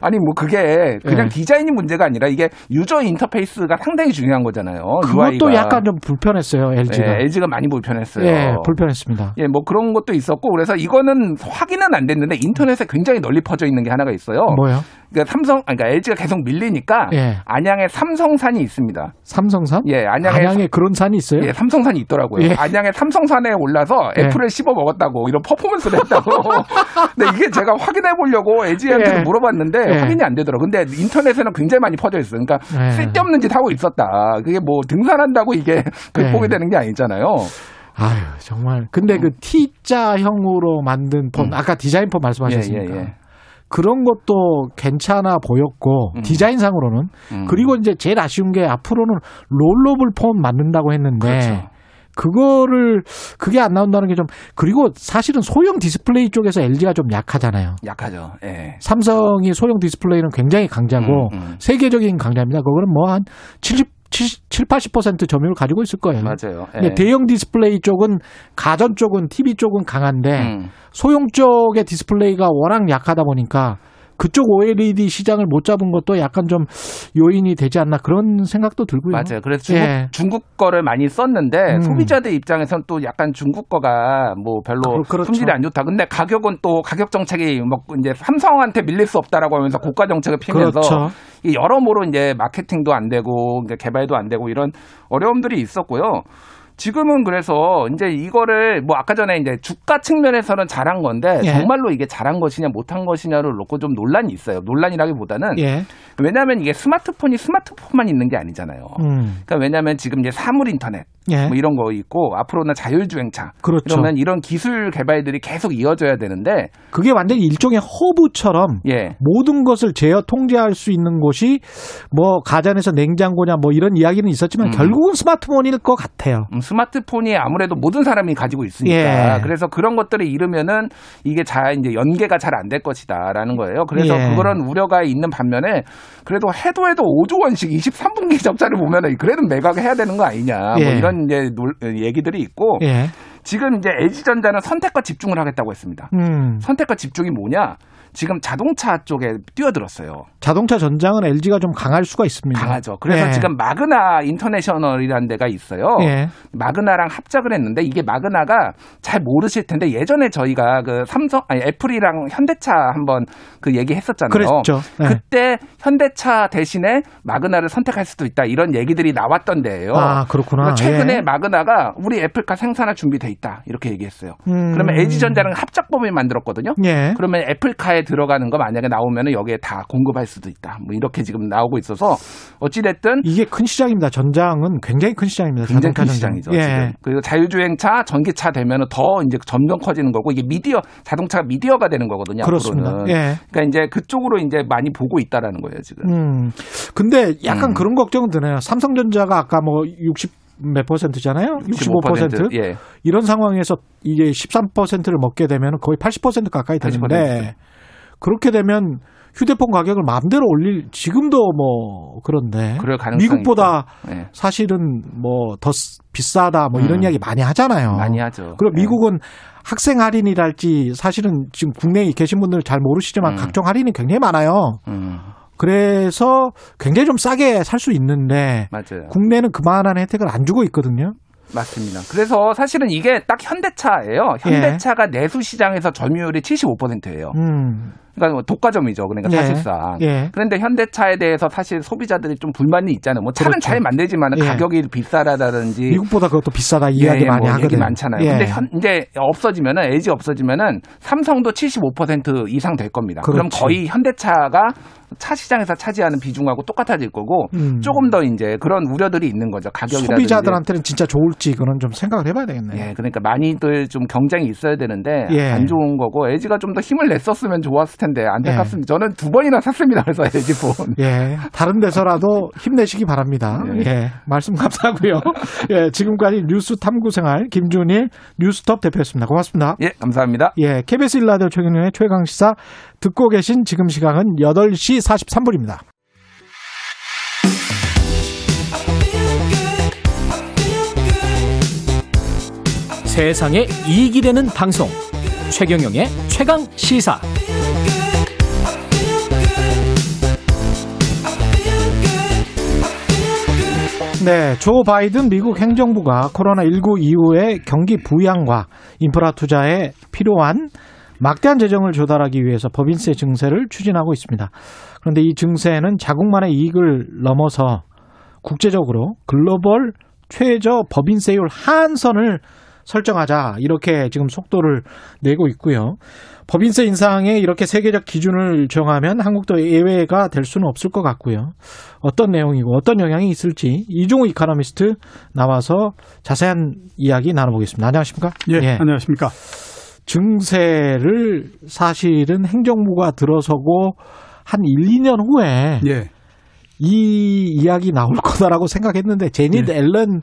아니 뭐 그게 그냥 예. 디자인이 문제가 아니라 이게 유저 인터페이스가 상당히 중요한 거잖아요. 그것도 UI가. 약간 좀 불편했어요, LG가. 예, LG가 많이 불편했어요. 예, 불편했습니다. 예, 뭐 그런 것도 있었고 그래서 이거는 확인은 안 됐는데 인터넷에 굉장히 널리 퍼져 있는 게 하나가 있어요. 뭐요? 그러니까 삼성, 아니, 그러니까 LG가 계속 밀리니까 예. 안양에 삼성산이 있습니다. 삼성산? 예, 안양에 안양에 그런 산이 있어요? 예, 삼성산이 있더라고요. 예. 안양에 삼성산에 올라서 예. 애플을 씹어 먹었다고 이런 퍼포먼스를 했다고. 근데 이게 제가 확인해 보려고 LG한테 예. 물어봤는데 예. 확인이 안 되더라고요. 근데 인터넷에는 굉장히 많이 퍼져 있어요. 그러니까 예. 쓸데없는 짓 하고 있었다. 그게 뭐 등산한다고 이게 극복이 예. 되는 게 아니잖아요. 아유, 정말. 근데 그 T자형으로 만든 폰, 아까 디자인 폰 말씀하셨으니까. 음. 예, 예, 예. 그런 것도 괜찮아 보였고, 음. 디자인상으로는. 음. 그리고 이제 제일 아쉬운 게 앞으로는 rollable 폰 만든다고 했는데, 그렇죠. 그거를 그게 안 나온다는 게 좀 그리고 사실은 소형 디스플레이 쪽에서 LG가 좀 약하잖아요. 약하죠. 예. 삼성이 소형 디스플레이는 굉장히 강자고 음, 음. 세계적인 강자입니다. 그거는 뭐 한 70, 70, 7, 80% 점유율 가지고 있을 거예요. 맞아요. 예. 대형 디스플레이 쪽은 가전 쪽은 TV 쪽은 강한데 음. 소형 쪽의 디스플레이가 워낙 약하다 보니까 그쪽 OLED 시장을 못 잡은 것도 약간 좀 요인이 되지 않나 그런 생각도 들고요. 맞아요. 그래서 중국, 예. 중국 거를 많이 썼는데 음. 소비자들 입장에선 또 약간 중국 거가 뭐 별로 그- 그렇죠. 품질이 안 좋다. 근데 가격은 또 가격 정책이 뭐 이제 삼성한테 밀릴 수 없다라고 하면서 고가 정책을 피면서 그렇죠. 이 여러모로 이제 마케팅도 안 되고 개발도 안 되고 이런 어려움들이 있었고요. 지금은 그래서 이제 이거를 뭐 아까 전에 이제 주가 측면에서는 잘한 건데 예. 정말로 이게 잘한 것이냐 못한 것이냐를 놓고 좀 논란이 있어요. 논란이라기보다는 예. 왜냐하면 이게 스마트폰이 스마트폰만 있는 게 아니잖아요. 음. 그러니까 왜냐하면 지금 이제 사물 인터넷 예. 뭐 이런 거 있고 앞으로는 자율주행차 그렇죠. 이러면 이런 기술 개발들이 계속 이어져야 되는데 그게 완전히 일종의 허브처럼 예 모든 것을 제어 통제할 수 있는 곳이 뭐 가전에서 냉장고냐 뭐 이런 이야기는 있었지만 음. 결국은 스마트폰일 것 같아요. 음, 스마트폰이 아무래도 모든 사람이 가지고 있으니까 예. 그래서 그런 것들을 잃으면은 이게 잘 이제 연계가 잘 안 될 것이다라는 거예요. 그래서 예. 그런 우려가 있는 반면에 그래도 해도 해도 5조 원씩 23분기 적자를 보면은 그래도 매각해야 되는 거 아니냐 뭐 예. 이런 이제 놀- 얘기들이 있고 예. 지금 이제 LG전자는 선택과 집중을 하겠다고 했습니다. 음. 선택과 집중이 뭐냐? 지금 자동차 쪽에 뛰어들었어요. 자동차 전장은 LG가 좀 강할 수가 있습니다. 강하죠. 그래서 예. 지금 마그나 인터내셔널이라는 데가 있어요. 예. 마그나랑 합작을 했는데 이게 마그나가 잘 모르실 텐데 예전에 저희가 그 삼성 아니 애플이랑 현대차 한번 그 얘기했었잖아요. 그랬죠. 네. 그때 현대차 대신에 마그나를 선택할 수도 있다 이런 얘기들이 나왔던 데예요. 아, 그렇구나. 그러니까 최근에 예. 마그나가 우리 애플카 생산할 준비돼 있다 이렇게 얘기했어요. 음. 그러면 LG전자랑 합작법을 만들었거든요. 예. 그러면 애플카에 들어가는 거 만약에 나오면 여기에 다 공급할 수도 있다. 뭐 이렇게 지금 나오고 있어서 어찌됐든 이게 큰 시장입니다. 전장은 굉장히 큰 시장입니다. 굉장히 큰 전장. 시장이죠. 예. 지금. 그리고 자율주행차, 전기차 되면은 더 이제 점점 커지는 거고 이게 미디어 자동차가 미디어가 되는 거거든요. 그렇습니다. 앞으로는. 예. 그러니까 이제 그쪽으로 이제 많이 보고 있다라는 거예요 지금. 음. 근데 약간 음. 그런 걱정은 드네요. 삼성전자가 아까 뭐 60 몇 퍼센트잖아요? 65%? 예. 이런 상황에서 이게 13%를 먹게 되면 거의 80% 가까이 되는데 80%. 그렇게 되면 휴대폰 가격을 마음대로 올릴 지금도 뭐 그런데 그럴 가능성이 미국보다. 예. 사실은 뭐 더 비싸다 뭐 이런 음. 이야기 많이 하잖아요. 많이 하죠. 그리고 예. 미국은 학생 할인이랄지 사실은 지금 국내에 계신 분들 잘 모르시지만 음. 각종 할인이 굉장히 많아요. 음, 그래서 굉장히 좀 싸게 살 수 있는데 맞아요. 국내는 그만한 혜택을 안 주고 있거든요. 맞습니다. 그래서 사실은 이게 딱 현대차예요. 현대차가 내수 시장에서 점유율이 75%예요. 음. 그러니까 뭐 독과점이죠. 그러니까 예. 사실상. 예. 그런데 현대차에 대해서 사실 소비자들이 좀 불만이 있잖아요. 뭐 차는 그렇죠. 잘 만들지만 예. 가격이 비싸다든지 미국보다 그것도 비싸다 이 이야기 예, 많이 뭐 하거든요. 많잖아요. 예. 근데 현, 이제 없어지면은 LG 없어지면은 삼성도 75% 이상 될 겁니다. 그럼 그렇지. 거의 현대차가 차 시장에서 차지하는 비중하고 똑같아질 거고 음. 조금 더 이제 그런 우려들이 있는 거죠. 가격이라든지. 소비자들한테는 진짜 좋을지 그건 좀 생각을 해봐야 되겠네요. 예, 그러니까 많이들 좀 경쟁이 있어야 되는데 예. 안 좋은 거고 LG가 좀 더 힘을 냈었으면 좋았을 텐데 안타깝습니다. 저는 두 번이나 샀습니다. 그래서 LG 폰. 예, 다른 데서라도 힘내시기 바랍니다. 예, 말씀 감사하고요. 예, 지금까지 뉴스 탐구 생활 김준일 뉴스톱 대표였습니다. 고맙습니다. 예, 감사합니다. 예, KBS 일라디오 최경영의 최강 시사 듣고 계신 지금 시각은 8시 43분입니다. 세상에 이익이 되는 방송 최경영의 최강 시사 네, 조 바이든 미국 행정부가 코로나19 이후의 경기 부양과 인프라 투자에 필요한 막대한 재정을 조달하기 위해서 법인세 증세를 추진하고 있습니다. 그런데 이 증세는 자국만의 이익을 넘어서 국제적으로 글로벌 최저 법인세율 하한선을 설정하자 이렇게 지금 속도를 내고 있고요. 법인세 인상에 이렇게 세계적 기준을 정하면 한국도 예외가 될 수는 없을 것 같고요. 어떤 내용이고 어떤 영향이 있을지 이종우 이카노미스트 나와서 자세한 이야기 나눠보겠습니다. 안녕하십니까? 예, 안녕하십니까? 증세를 사실은 행정부가 들어서고 한 1, 2년 후에 예. 이 이야기 나올 거다라고 생각했는데 제닛 예. 앨런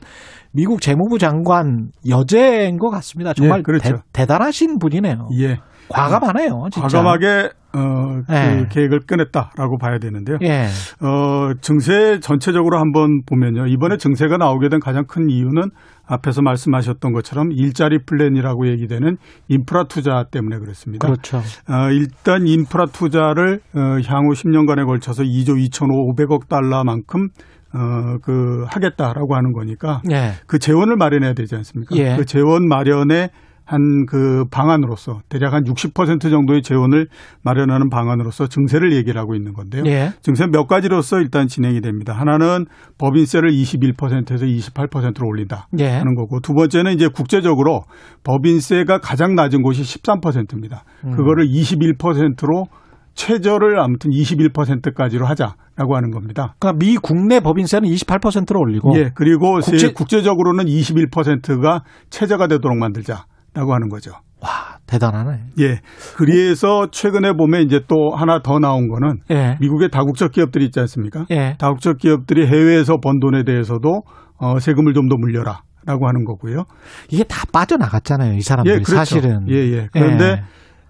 미국 재무부 장관 여제인 것 같습니다. 정말 예, 그렇죠. 대, 단하신 분이네요. 예. 과감하네요. 진짜. 과감하게 어, 그 예. 계획을 꺼냈다라고 봐야 되는데요. 예. 어, 증세 전체적으로 한번 보면요. 이번에 증세가 나오게 된 가장 큰 이유는 앞에서 말씀하셨던 것처럼 일자리 플랜이라고 얘기되는 인프라 투자 때문에 그렇습니다. 그렇죠. 어, 일단 인프라 투자를 어, 향후 10년간에 걸쳐서 2조 2,500억 달러만큼 어, 그 하겠다라고 하는 거니까 예. 그 재원을 마련해야 되지 않습니까? 예. 그 재원 마련에 한 그 방안으로서 대략 한 60% 정도의 재원을 마련하는 방안으로서 증세를 얘기를 하고 있는 건데요. 예. 증세 몇 가지로서 일단 진행이 됩니다. 하나는 법인세를 21%에서 28%로 올린다 예. 하는 거고 두 번째는 이제 국제적으로 법인세가 가장 낮은 곳이 13%입니다. 음. 그거를 21%로 최저를 아무튼 21%까지로 하자라고 하는 겁니다. 그러니까 미 국내 법인세는 28%로 올리고 예, 그리고 국제- 국제, 국제적으로는 21%가 최저가 되도록 만들자 라고 하는 거죠. 와 대단하네. 예. 그래서 최근에 보면 이제 또 하나 더 나온 거는 예. 미국의 다국적 기업들이 있지 않습니까? 예. 다국적 기업들이 해외에서 번 돈에 대해서도 어, 세금을 좀 더 물려라. 라고 하는 거고요. 이게 다 빠져나갔잖아요, 이 사람들이 예, 그렇죠. 사실은. 예, 예. 그런데 예.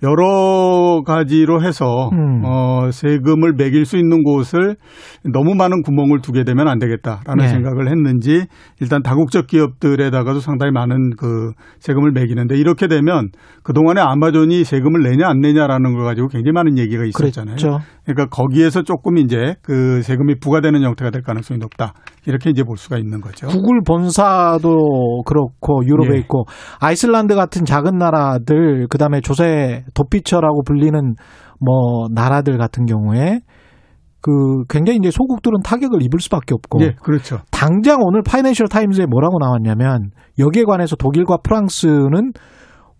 여러 가지로 해서 음. 어, 세금을 매길 수 있는 곳을 너무 많은 구멍을 두게 되면 안 되겠다라는 네. 생각을 했는지 일단 다국적 기업들에다가도 상당히 많은 그 세금을 매기는데 이렇게 되면 그동안에 아마존이 세금을 내냐 안 내냐라는 걸 가지고 굉장히 많은 얘기가 있었잖아요. 그랬죠. 그러니까 거기에서 조금 이제 그 세금이 부과되는 형태가 될 가능성이 높다. 이렇게 이제 볼 수가 있는 거죠. 구글 본사도 그렇고 유럽에 예. 있고 아이슬란드 같은 작은 나라들 그다음에 조세 도피처라고 불리는 뭐 나라들 같은 경우에 그 굉장히 이제 소국들은 타격을 입을 수밖에 없고 예, 그렇죠. 당장 오늘 파이낸셜 타임즈에 뭐라고 나왔냐면 여기에 관해서 독일과 프랑스는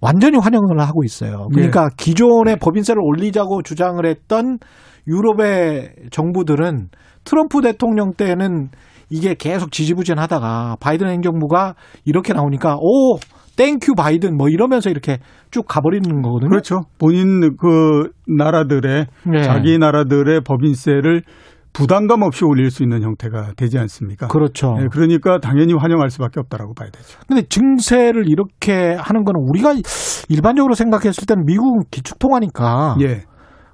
완전히 환영을 하고 있어요. 그러니까 기존의 법인세를 올리자고 주장을 했던 유럽의 정부들은 트럼프 대통령 때는 이게 계속 지지부진하다가 바이든 행정부가 이렇게 나오니까 오 thank you 바이든 뭐 이러면서 이렇게 쭉 가버리는 거거든요. 그렇죠. 본인 그 나라들의 네. 자기 나라들의 법인세를 부담감 없이 올릴 수 있는 형태가 되지 않습니까? 그렇죠. 네, 그러니까 당연히 환영할 수밖에 없다라고 봐야 되죠. 근데 증세를 이렇게 하는 거는 우리가 일반적으로 생각했을 때는 미국은 기축통화니까 예.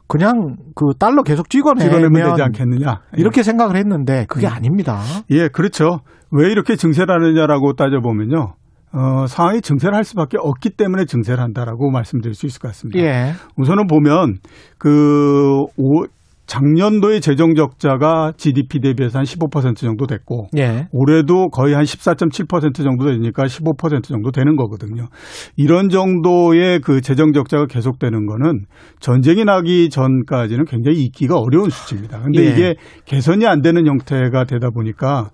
그냥 그 달러 계속 찍어내면, 찍어내면 되지 않겠느냐. 이렇게 생각을 했는데 그게 아닙니다. 예, 그렇죠. 왜 이렇게 증세를 하느냐라고 따져보면요. 어, 상황이 증세를 할 수밖에 없기 때문에 증세를 한다라고 말씀드릴 수 있을 것 같습니다. 예. 우선은 보면 그 오, 작년도의 재정 적자가 GDP 대비해서 한 15% 정도 됐고 예. 올해도 거의 한 14.7% 정도 되니까 15% 정도 되는 거거든요. 이런 정도의 그 재정 적자가 계속되는 거는 전쟁이 나기 전까지는 굉장히 잊기가 어려운 수치입니다. 근데 예. 이게 개선이 안 되는 형태가 되다 보니까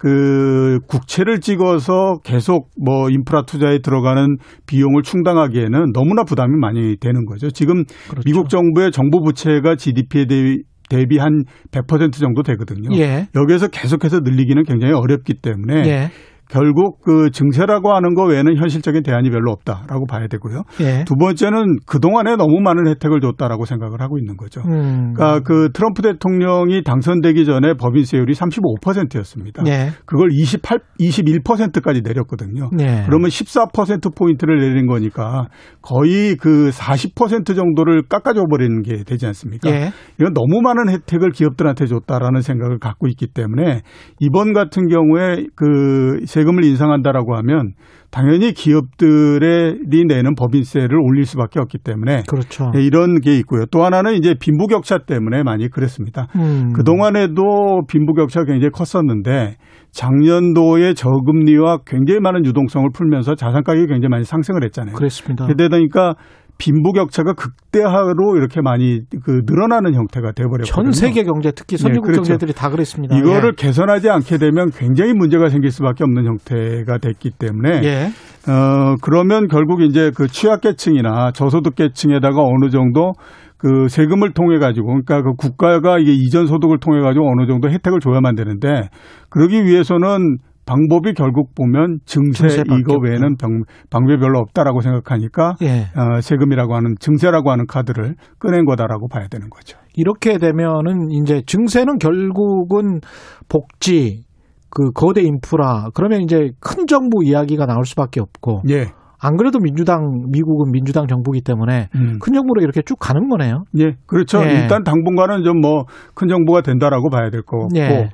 그 국채를 찍어서 계속 뭐 인프라 투자에 들어가는 비용을 충당하기에는 너무나 부담이 많이 되는 거죠. 지금 그렇죠. 미국 정부의 정부 부채가 GDP에 대비 대비 한 100% 정도 되거든요. 예. 여기에서 계속해서 늘리기는 굉장히 어렵기 때문에 예. 결국 그 증세라고 하는 거 외에는 현실적인 대안이 별로 없다라고 봐야 되고요. 예. 두 번째는 그동안에 너무 많은 혜택을 줬다라고 생각을 하고 있는 거죠. 음. 그러니까 그 트럼프 대통령이 당선되기 전에 법인세율이 35%였습니다. 예. 그걸 28, 21%까지 내렸거든요. 예. 그러면 14% 포인트를 내린 거니까 거의 그 40% 정도를 깎아줘 버리는 게 되지 않습니까? 예. 이건 너무 많은 혜택을 기업들한테 줬다라는 생각을 갖고 있기 때문에 이번 같은 경우에 그 세금을 인상한다라고 하면 당연히 기업들이 내는 법인세를 올릴 수밖에 없기 때문에 그렇죠. 네, 이런 게 있고요. 또 하나는 이제 빈부격차 때문에 많이 그랬습니다. 음. 그 동안에도 빈부격차가 굉장히 컸었는데 작년도에 저금리와 굉장히 많은 유동성을 풀면서 자산 가격이 굉장히 많이 상승을 했잖아요. 그랬습니다. 그러다 보니까 빈부격차가 극대화로 이렇게 많이 그 늘어나는 형태가 돼버렸거든요. 전 세계 경제 특히 선진국 네, 그렇죠. 경제들이 다 그랬습니다. 이거를 개선하지 않게 되면 굉장히 문제가 생길 수밖에 없는 형태가 됐기 때문에 예. 어 그러면 결국 이제 그 취약계층이나 저소득계층에다가 어느 정도 그 세금을 통해 가지고 그러니까 그 국가가 이게 이전 소득을 통해 가지고 어느 정도 혜택을 줘야만 되는데 그러기 위해서는 방법이 결국 보면 증세 증세밖에 이거. 외에는 병, 방법이 별로 없다라고 생각하니까 예. 어, 세금이라고 하는 증세라고 하는 카드를 꺼낸 거다라고 봐야 되는 거죠. 이렇게 되면은 이제 증세는 결국은 복지 그 거대 인프라 그러면 이제 큰 정부 이야기가 나올 수밖에 없고 예. 안 그래도 민주당 미국은 민주당 정부기 때문에 음. 큰 정부로 이렇게 쭉 가는 거네요. 예, 그렇죠. 예. 일단 당분간은 좀 뭐 큰 정부가 된다라고 봐야 될것 같고, 예.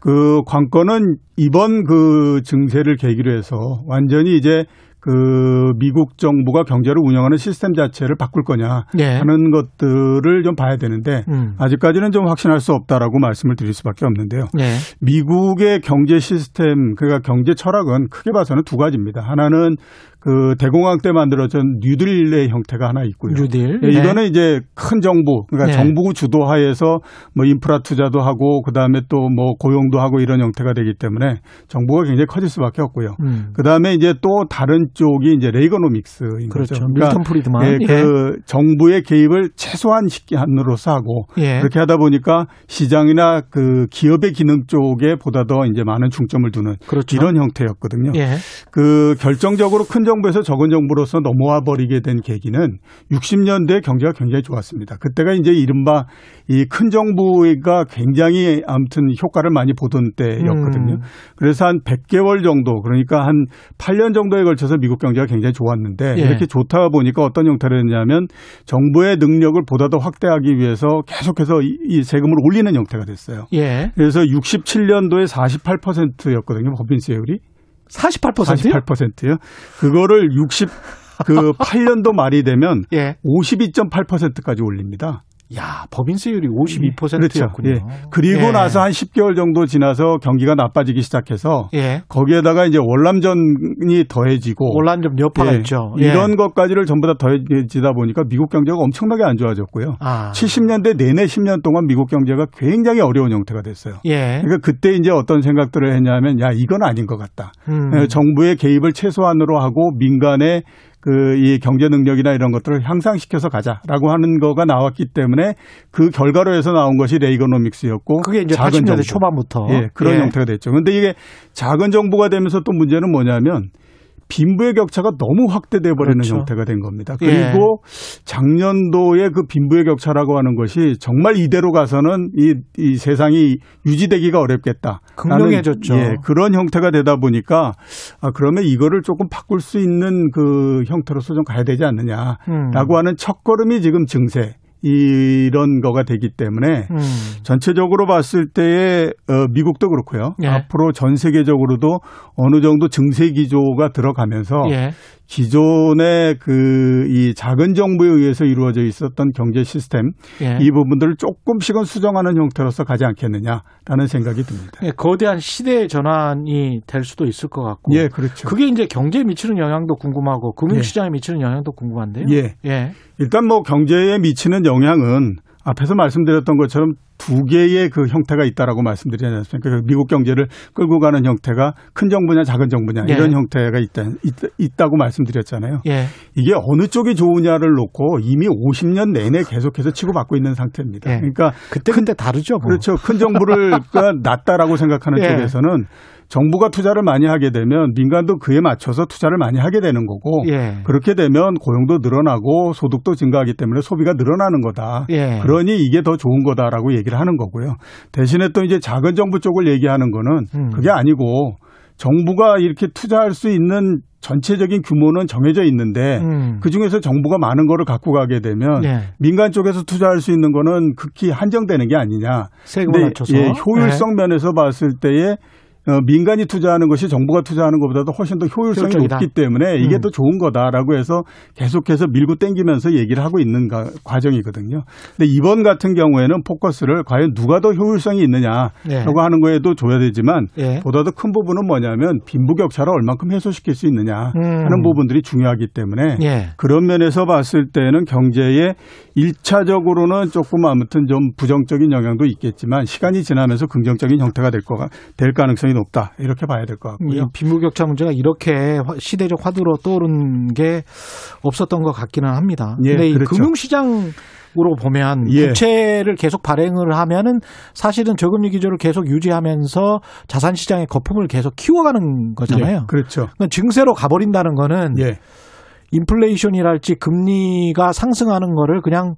그 관건은 이번 그 증세를 계기로 해서 완전히 이제 그 미국 정부가 경제를 운영하는 시스템 자체를 바꿀 거냐 예. 하는 것들을 좀 봐야 되는데 음. 아직까지는 좀 확신할 수 없다라고 말씀을 드릴 수밖에 없는데요. 예. 미국의 경제 시스템, 그러니까 경제 철학은 크게 봐서는 두 가지입니다. 하나는 그 대공황 때 만들어진 뉴딜의 형태가 하나 있고요. 뉴딜. 예, 네. 이거는 이제 큰 정부, 그러니까 네. 정부 주도하에서 뭐 인프라 투자도 하고 그다음에 또 뭐 고용도 하고 이런 형태가 되기 때문에 정부가 굉장히 커질 수밖에 없고요. 음. 그다음에 이제 또 다른 쪽이 이제 레이거노믹스인 그렇죠. 거죠. 밀턴 프리드만. 예, 예. 그 정부의 개입을 최소화 시킴으로서 하고 예. 그렇게 하다 보니까 시장이나 그 기업의 기능 쪽에 보다 더 이제 많은 중점을 두는 그렇죠. 이런 형태였거든요. 예. 그 결정적으로 큰 정부에서 적은 정부로서 넘어와 버리게 된 계기는 60년대 경제가 굉장히 좋았습니다. 그때가 이제 이른바 이 큰 정부가 굉장히 아무튼 효과를 많이 보던 때였거든요. 음. 그래서 한 100개월 정도 그러니까 한 8년 정도에 걸쳐서 미국 경제가 굉장히 좋았는데 예. 이렇게 좋다 보니까 어떤 형태로 했냐면 정부의 능력을 보다 더 확대하기 위해서 계속해서 이- 이 세금을 올리는 형태가 됐어요. 예. 그래서 67년도에 48%였거든요. 법인세율이. 48%요? 48%요. 그거를 60, 그 8년도 말이 되면 예. 52.8%까지 올립니다. 야, 법인세율이 52%였군요. 그렇죠. 예. 그리고 예. 나서 한 10개월 정도 지나서 경기가 나빠지기 시작해서 예. 거기에다가 이제 월남전이 더해지고 월남전 여파가 예. 있죠. 예. 이런 것까지를 전부 다 더해지다 보니까 미국 경제가 엄청나게 안 좋아졌고요. 아. 70년대 내내 10년 동안 미국 경제가 굉장히 어려운 형태가 됐어요. 예. 그러니까 그때 이제 어떤 생각들을 했냐면 야 이건 아닌 것 같다. 음. 에, 정부의 개입을 최소한으로 하고 민간의 그 이 경제 능력이나 이런 것들을 향상시켜서 가자라고 하는 거가 나왔기 때문에 그 결과로 해서 나온 것이 레이거노믹스였고 그게 이제 작은 80년대 정부. 초반부터. 예, 그런 예. 형태가 됐죠. 근데 이게 작은 정부가 되면서 또 문제는 뭐냐면 빈부의 격차가 너무 확대돼 버리는 그렇죠. 형태가 된 겁니다. 예. 그리고 작년도에 그 빈부의 격차라고 하는 것이 정말 이대로 가서는 이, 이 세상이 유지되기가 어렵겠다. 극명해졌죠. 예, 그런 형태가 되다 보니까 아 그러면 이거를 조금 바꿀 수 있는 그 형태로서 좀 가야 되지 않느냐라고 음. 하는 첫걸음이 지금 증세 이런 거가 되기 때문에 음. 전체적으로 봤을 때에 어, 미국도 그렇고요. 예. 앞으로 전 세계적으로도 어느 정도 증세 기조가 들어가면서 예. 기존의 그 이 작은 정부에 의해서 이루어져 있었던 경제 시스템 예. 이 부분들을 조금씩은 수정하는 형태로서 가지 않겠느냐라는 생각이 듭니다. 예, 거대한 시대 전환이 될 수도 있을 것 같고. 예, 그렇죠. 그게 이제 경제에 미치는 영향도 궁금하고 금융시장에 미치는 영향도 궁금한데요. 예. 예. 일단 뭐 경제에 미치는 영향은 앞에서 말씀드렸던 것처럼 두 개의 그 형태가 있다라고 말씀드리지 않았습니까? 그 미국 경제를 끌고 가는 형태가 큰 정부냐 작은 정부냐 예. 이런 형태가 있다, 있, 다고 말씀드렸잖아요. 예. 이게 어느 쪽이 좋으냐를 놓고 이미 50년 내내 계속해서 치고받고 있는 상태입니다. 예. 그러니까 그때 그때 다르죠. 뭐. 그렇죠. 큰 정부를 가 낫다라고 생각하는 예. 쪽에서는 정부가 투자를 많이 하게 되면 민간도 그에 맞춰서 투자를 많이 하게 되는 거고 예. 그렇게 되면 고용도 늘어나고 소득도 증가하기 때문에 소비가 늘어나는 거다. 예. 그러니 이게 더 좋은 거다라고 얘기를 하는 거고요. 대신에 또 이제 작은 정부 쪽을 얘기하는 거는 음. 그게 아니고 정부가 이렇게 투자할 수 있는 전체적인 규모는 정해져 있는데 음. 그 중에서 정부가 많은 거를 갖고 가게 되면 예. 민간 쪽에서 투자할 수 있는 거는 극히 한정되는 게 아니냐. 세금을 근데 낮춰서. 예, 효율성 면에서 봤을 때에 어, 민간이 투자하는 것이 정부가 투자하는 것보다도 훨씬 더 효율성이 효율적이다. 높기 때문에 이게 음. 더 좋은 거다라고 해서 계속해서 밀고 땡기면서 얘기를 하고 있는 가- 과정이거든요. 근데 이번 같은 경우에는 포커스를 과연 누가 더 효율성이 있느냐라고 예. 하는 거에도 줘야 되지만 예. 보다 더 큰 부분은 뭐냐면 빈부격차를 얼만큼 해소시킬 수 있느냐 음. 하는 부분들이 중요하기 때문에 예. 그런 면에서 봤을 때는 경제에 일차적으로는 조금 아무튼 좀 부정적인 영향도 있겠지만 시간이 지나면서 긍정적인 형태가 될 거가 될 가능성이 높다 이렇게 봐야 될것이 같고요. 빈부격차 문제가 이렇게 화- 시대적 화두로 떠오른 게 없었던 것 같기는 합니다. 예, 근데 이 그렇죠. 금융시장 으로 보면 예. 부채를 계속 발행을 하면은 사실은 저금리 기조를 계속 유지하면서 자산 시장의 거품을 계속 키워가는 거잖아요. 예, 그렇죠. 그러니까 증세로 가버린다는 거는 예. 인플레이션이랄지 금리가 상승하는 거를 그냥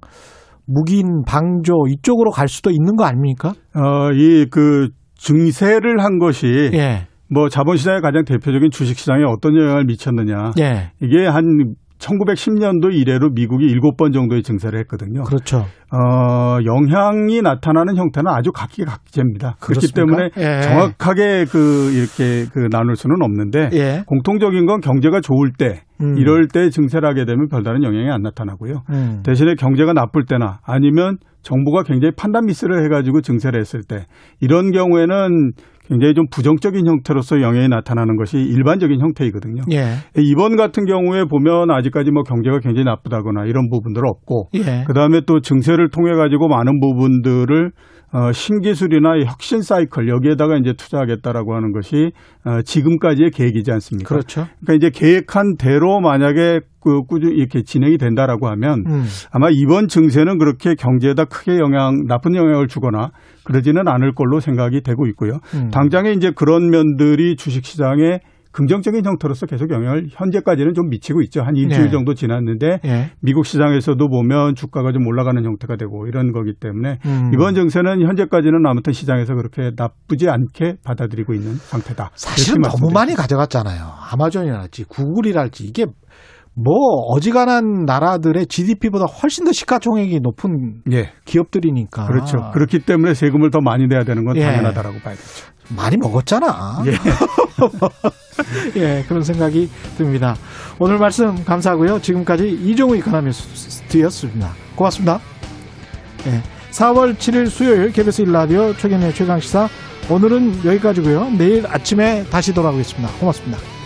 묵인 방조 이쪽으로 갈 수도 있는 거 아닙니까? 어, 이 그 증세를 한 것이 예. 뭐 자본시장의 가장 대표적인 주식시장에 어떤 영향을 미쳤느냐. 예. 이게 한 1910년도 이래로 미국이 일곱 번 정도의 증세를 했거든요. 그렇죠. 어, 영향이 나타나는 형태는 아주 각기각제입니다. 그렇기 그렇습니까? 때문에 예. 정확하게 그 이렇게 그 나눌 수는 없는데 예. 공통적인 건 경제가 좋을 때 음. 이럴 때 증세를 하게 되면 별다른 영향이 안 나타나고요. 음. 대신에 경제가 나쁠 때나 아니면 정부가 굉장히 판단 미스를 해가지고 증세를 했을 때 이런 경우에는 굉장히 좀 부정적인 형태로서 영향이 나타나는 것이 일반적인 형태이거든요. 예. 이번 같은 경우에 보면 아직까지 뭐 경제가 굉장히 나쁘다거나 이런 부분들 없고 예. 그다음에 또 증세를 통해 가지고 많은 부분들을 어, 신기술이나 혁신 사이클 여기에다가 이제 투자하겠다라고 하는 것이 어, 지금까지의 계획이지 않습니까? 그렇죠. 그러니까 이제 계획한 대로 만약에 그 꾸준히 이렇게 진행이 된다라고 하면 음. 아마 이번 증세는 그렇게 경제에다 크게 영향 나쁜 영향을 주거나 그러지는 않을 걸로 생각이 되고 있고요. 음. 당장에 이제 그런 면들이 주식 시장에 긍정적인 형태로서 계속 영향을 현재까지는 좀 미치고 있죠. 한 일주일 네. 정도 지났는데 예. 미국 시장에서도 보면 주가가 좀 올라가는 형태가 되고 이런 거기 때문에 음. 이번 증세는 현재까지는 아무튼 시장에서 그렇게 나쁘지 않게 받아들이고 있는 상태다. 사실은 너무. 많이 가져갔잖아요. 아마존이랄지 구글이랄지 이게 뭐 어지간한 나라들의 GDP보다 훨씬 더 시가총액이 높은 예. 기업들이니까 그렇죠. 그렇기 때문에 세금을 더 많이 내야 되는 건 아. 예. 당연하다라고 봐야겠죠. 많이 먹었잖아. 예, 그런 생각이 듭니다. 오늘 말씀 감사하고요. 지금까지 이종우 이카노미스트였습니다. 고맙습니다. 예, 4월 7일 수요일 KBS 1라디오 최경의 최강시사 오늘은 여기까지고요. 내일 아침에 다시 돌아오겠습니다. 고맙습니다.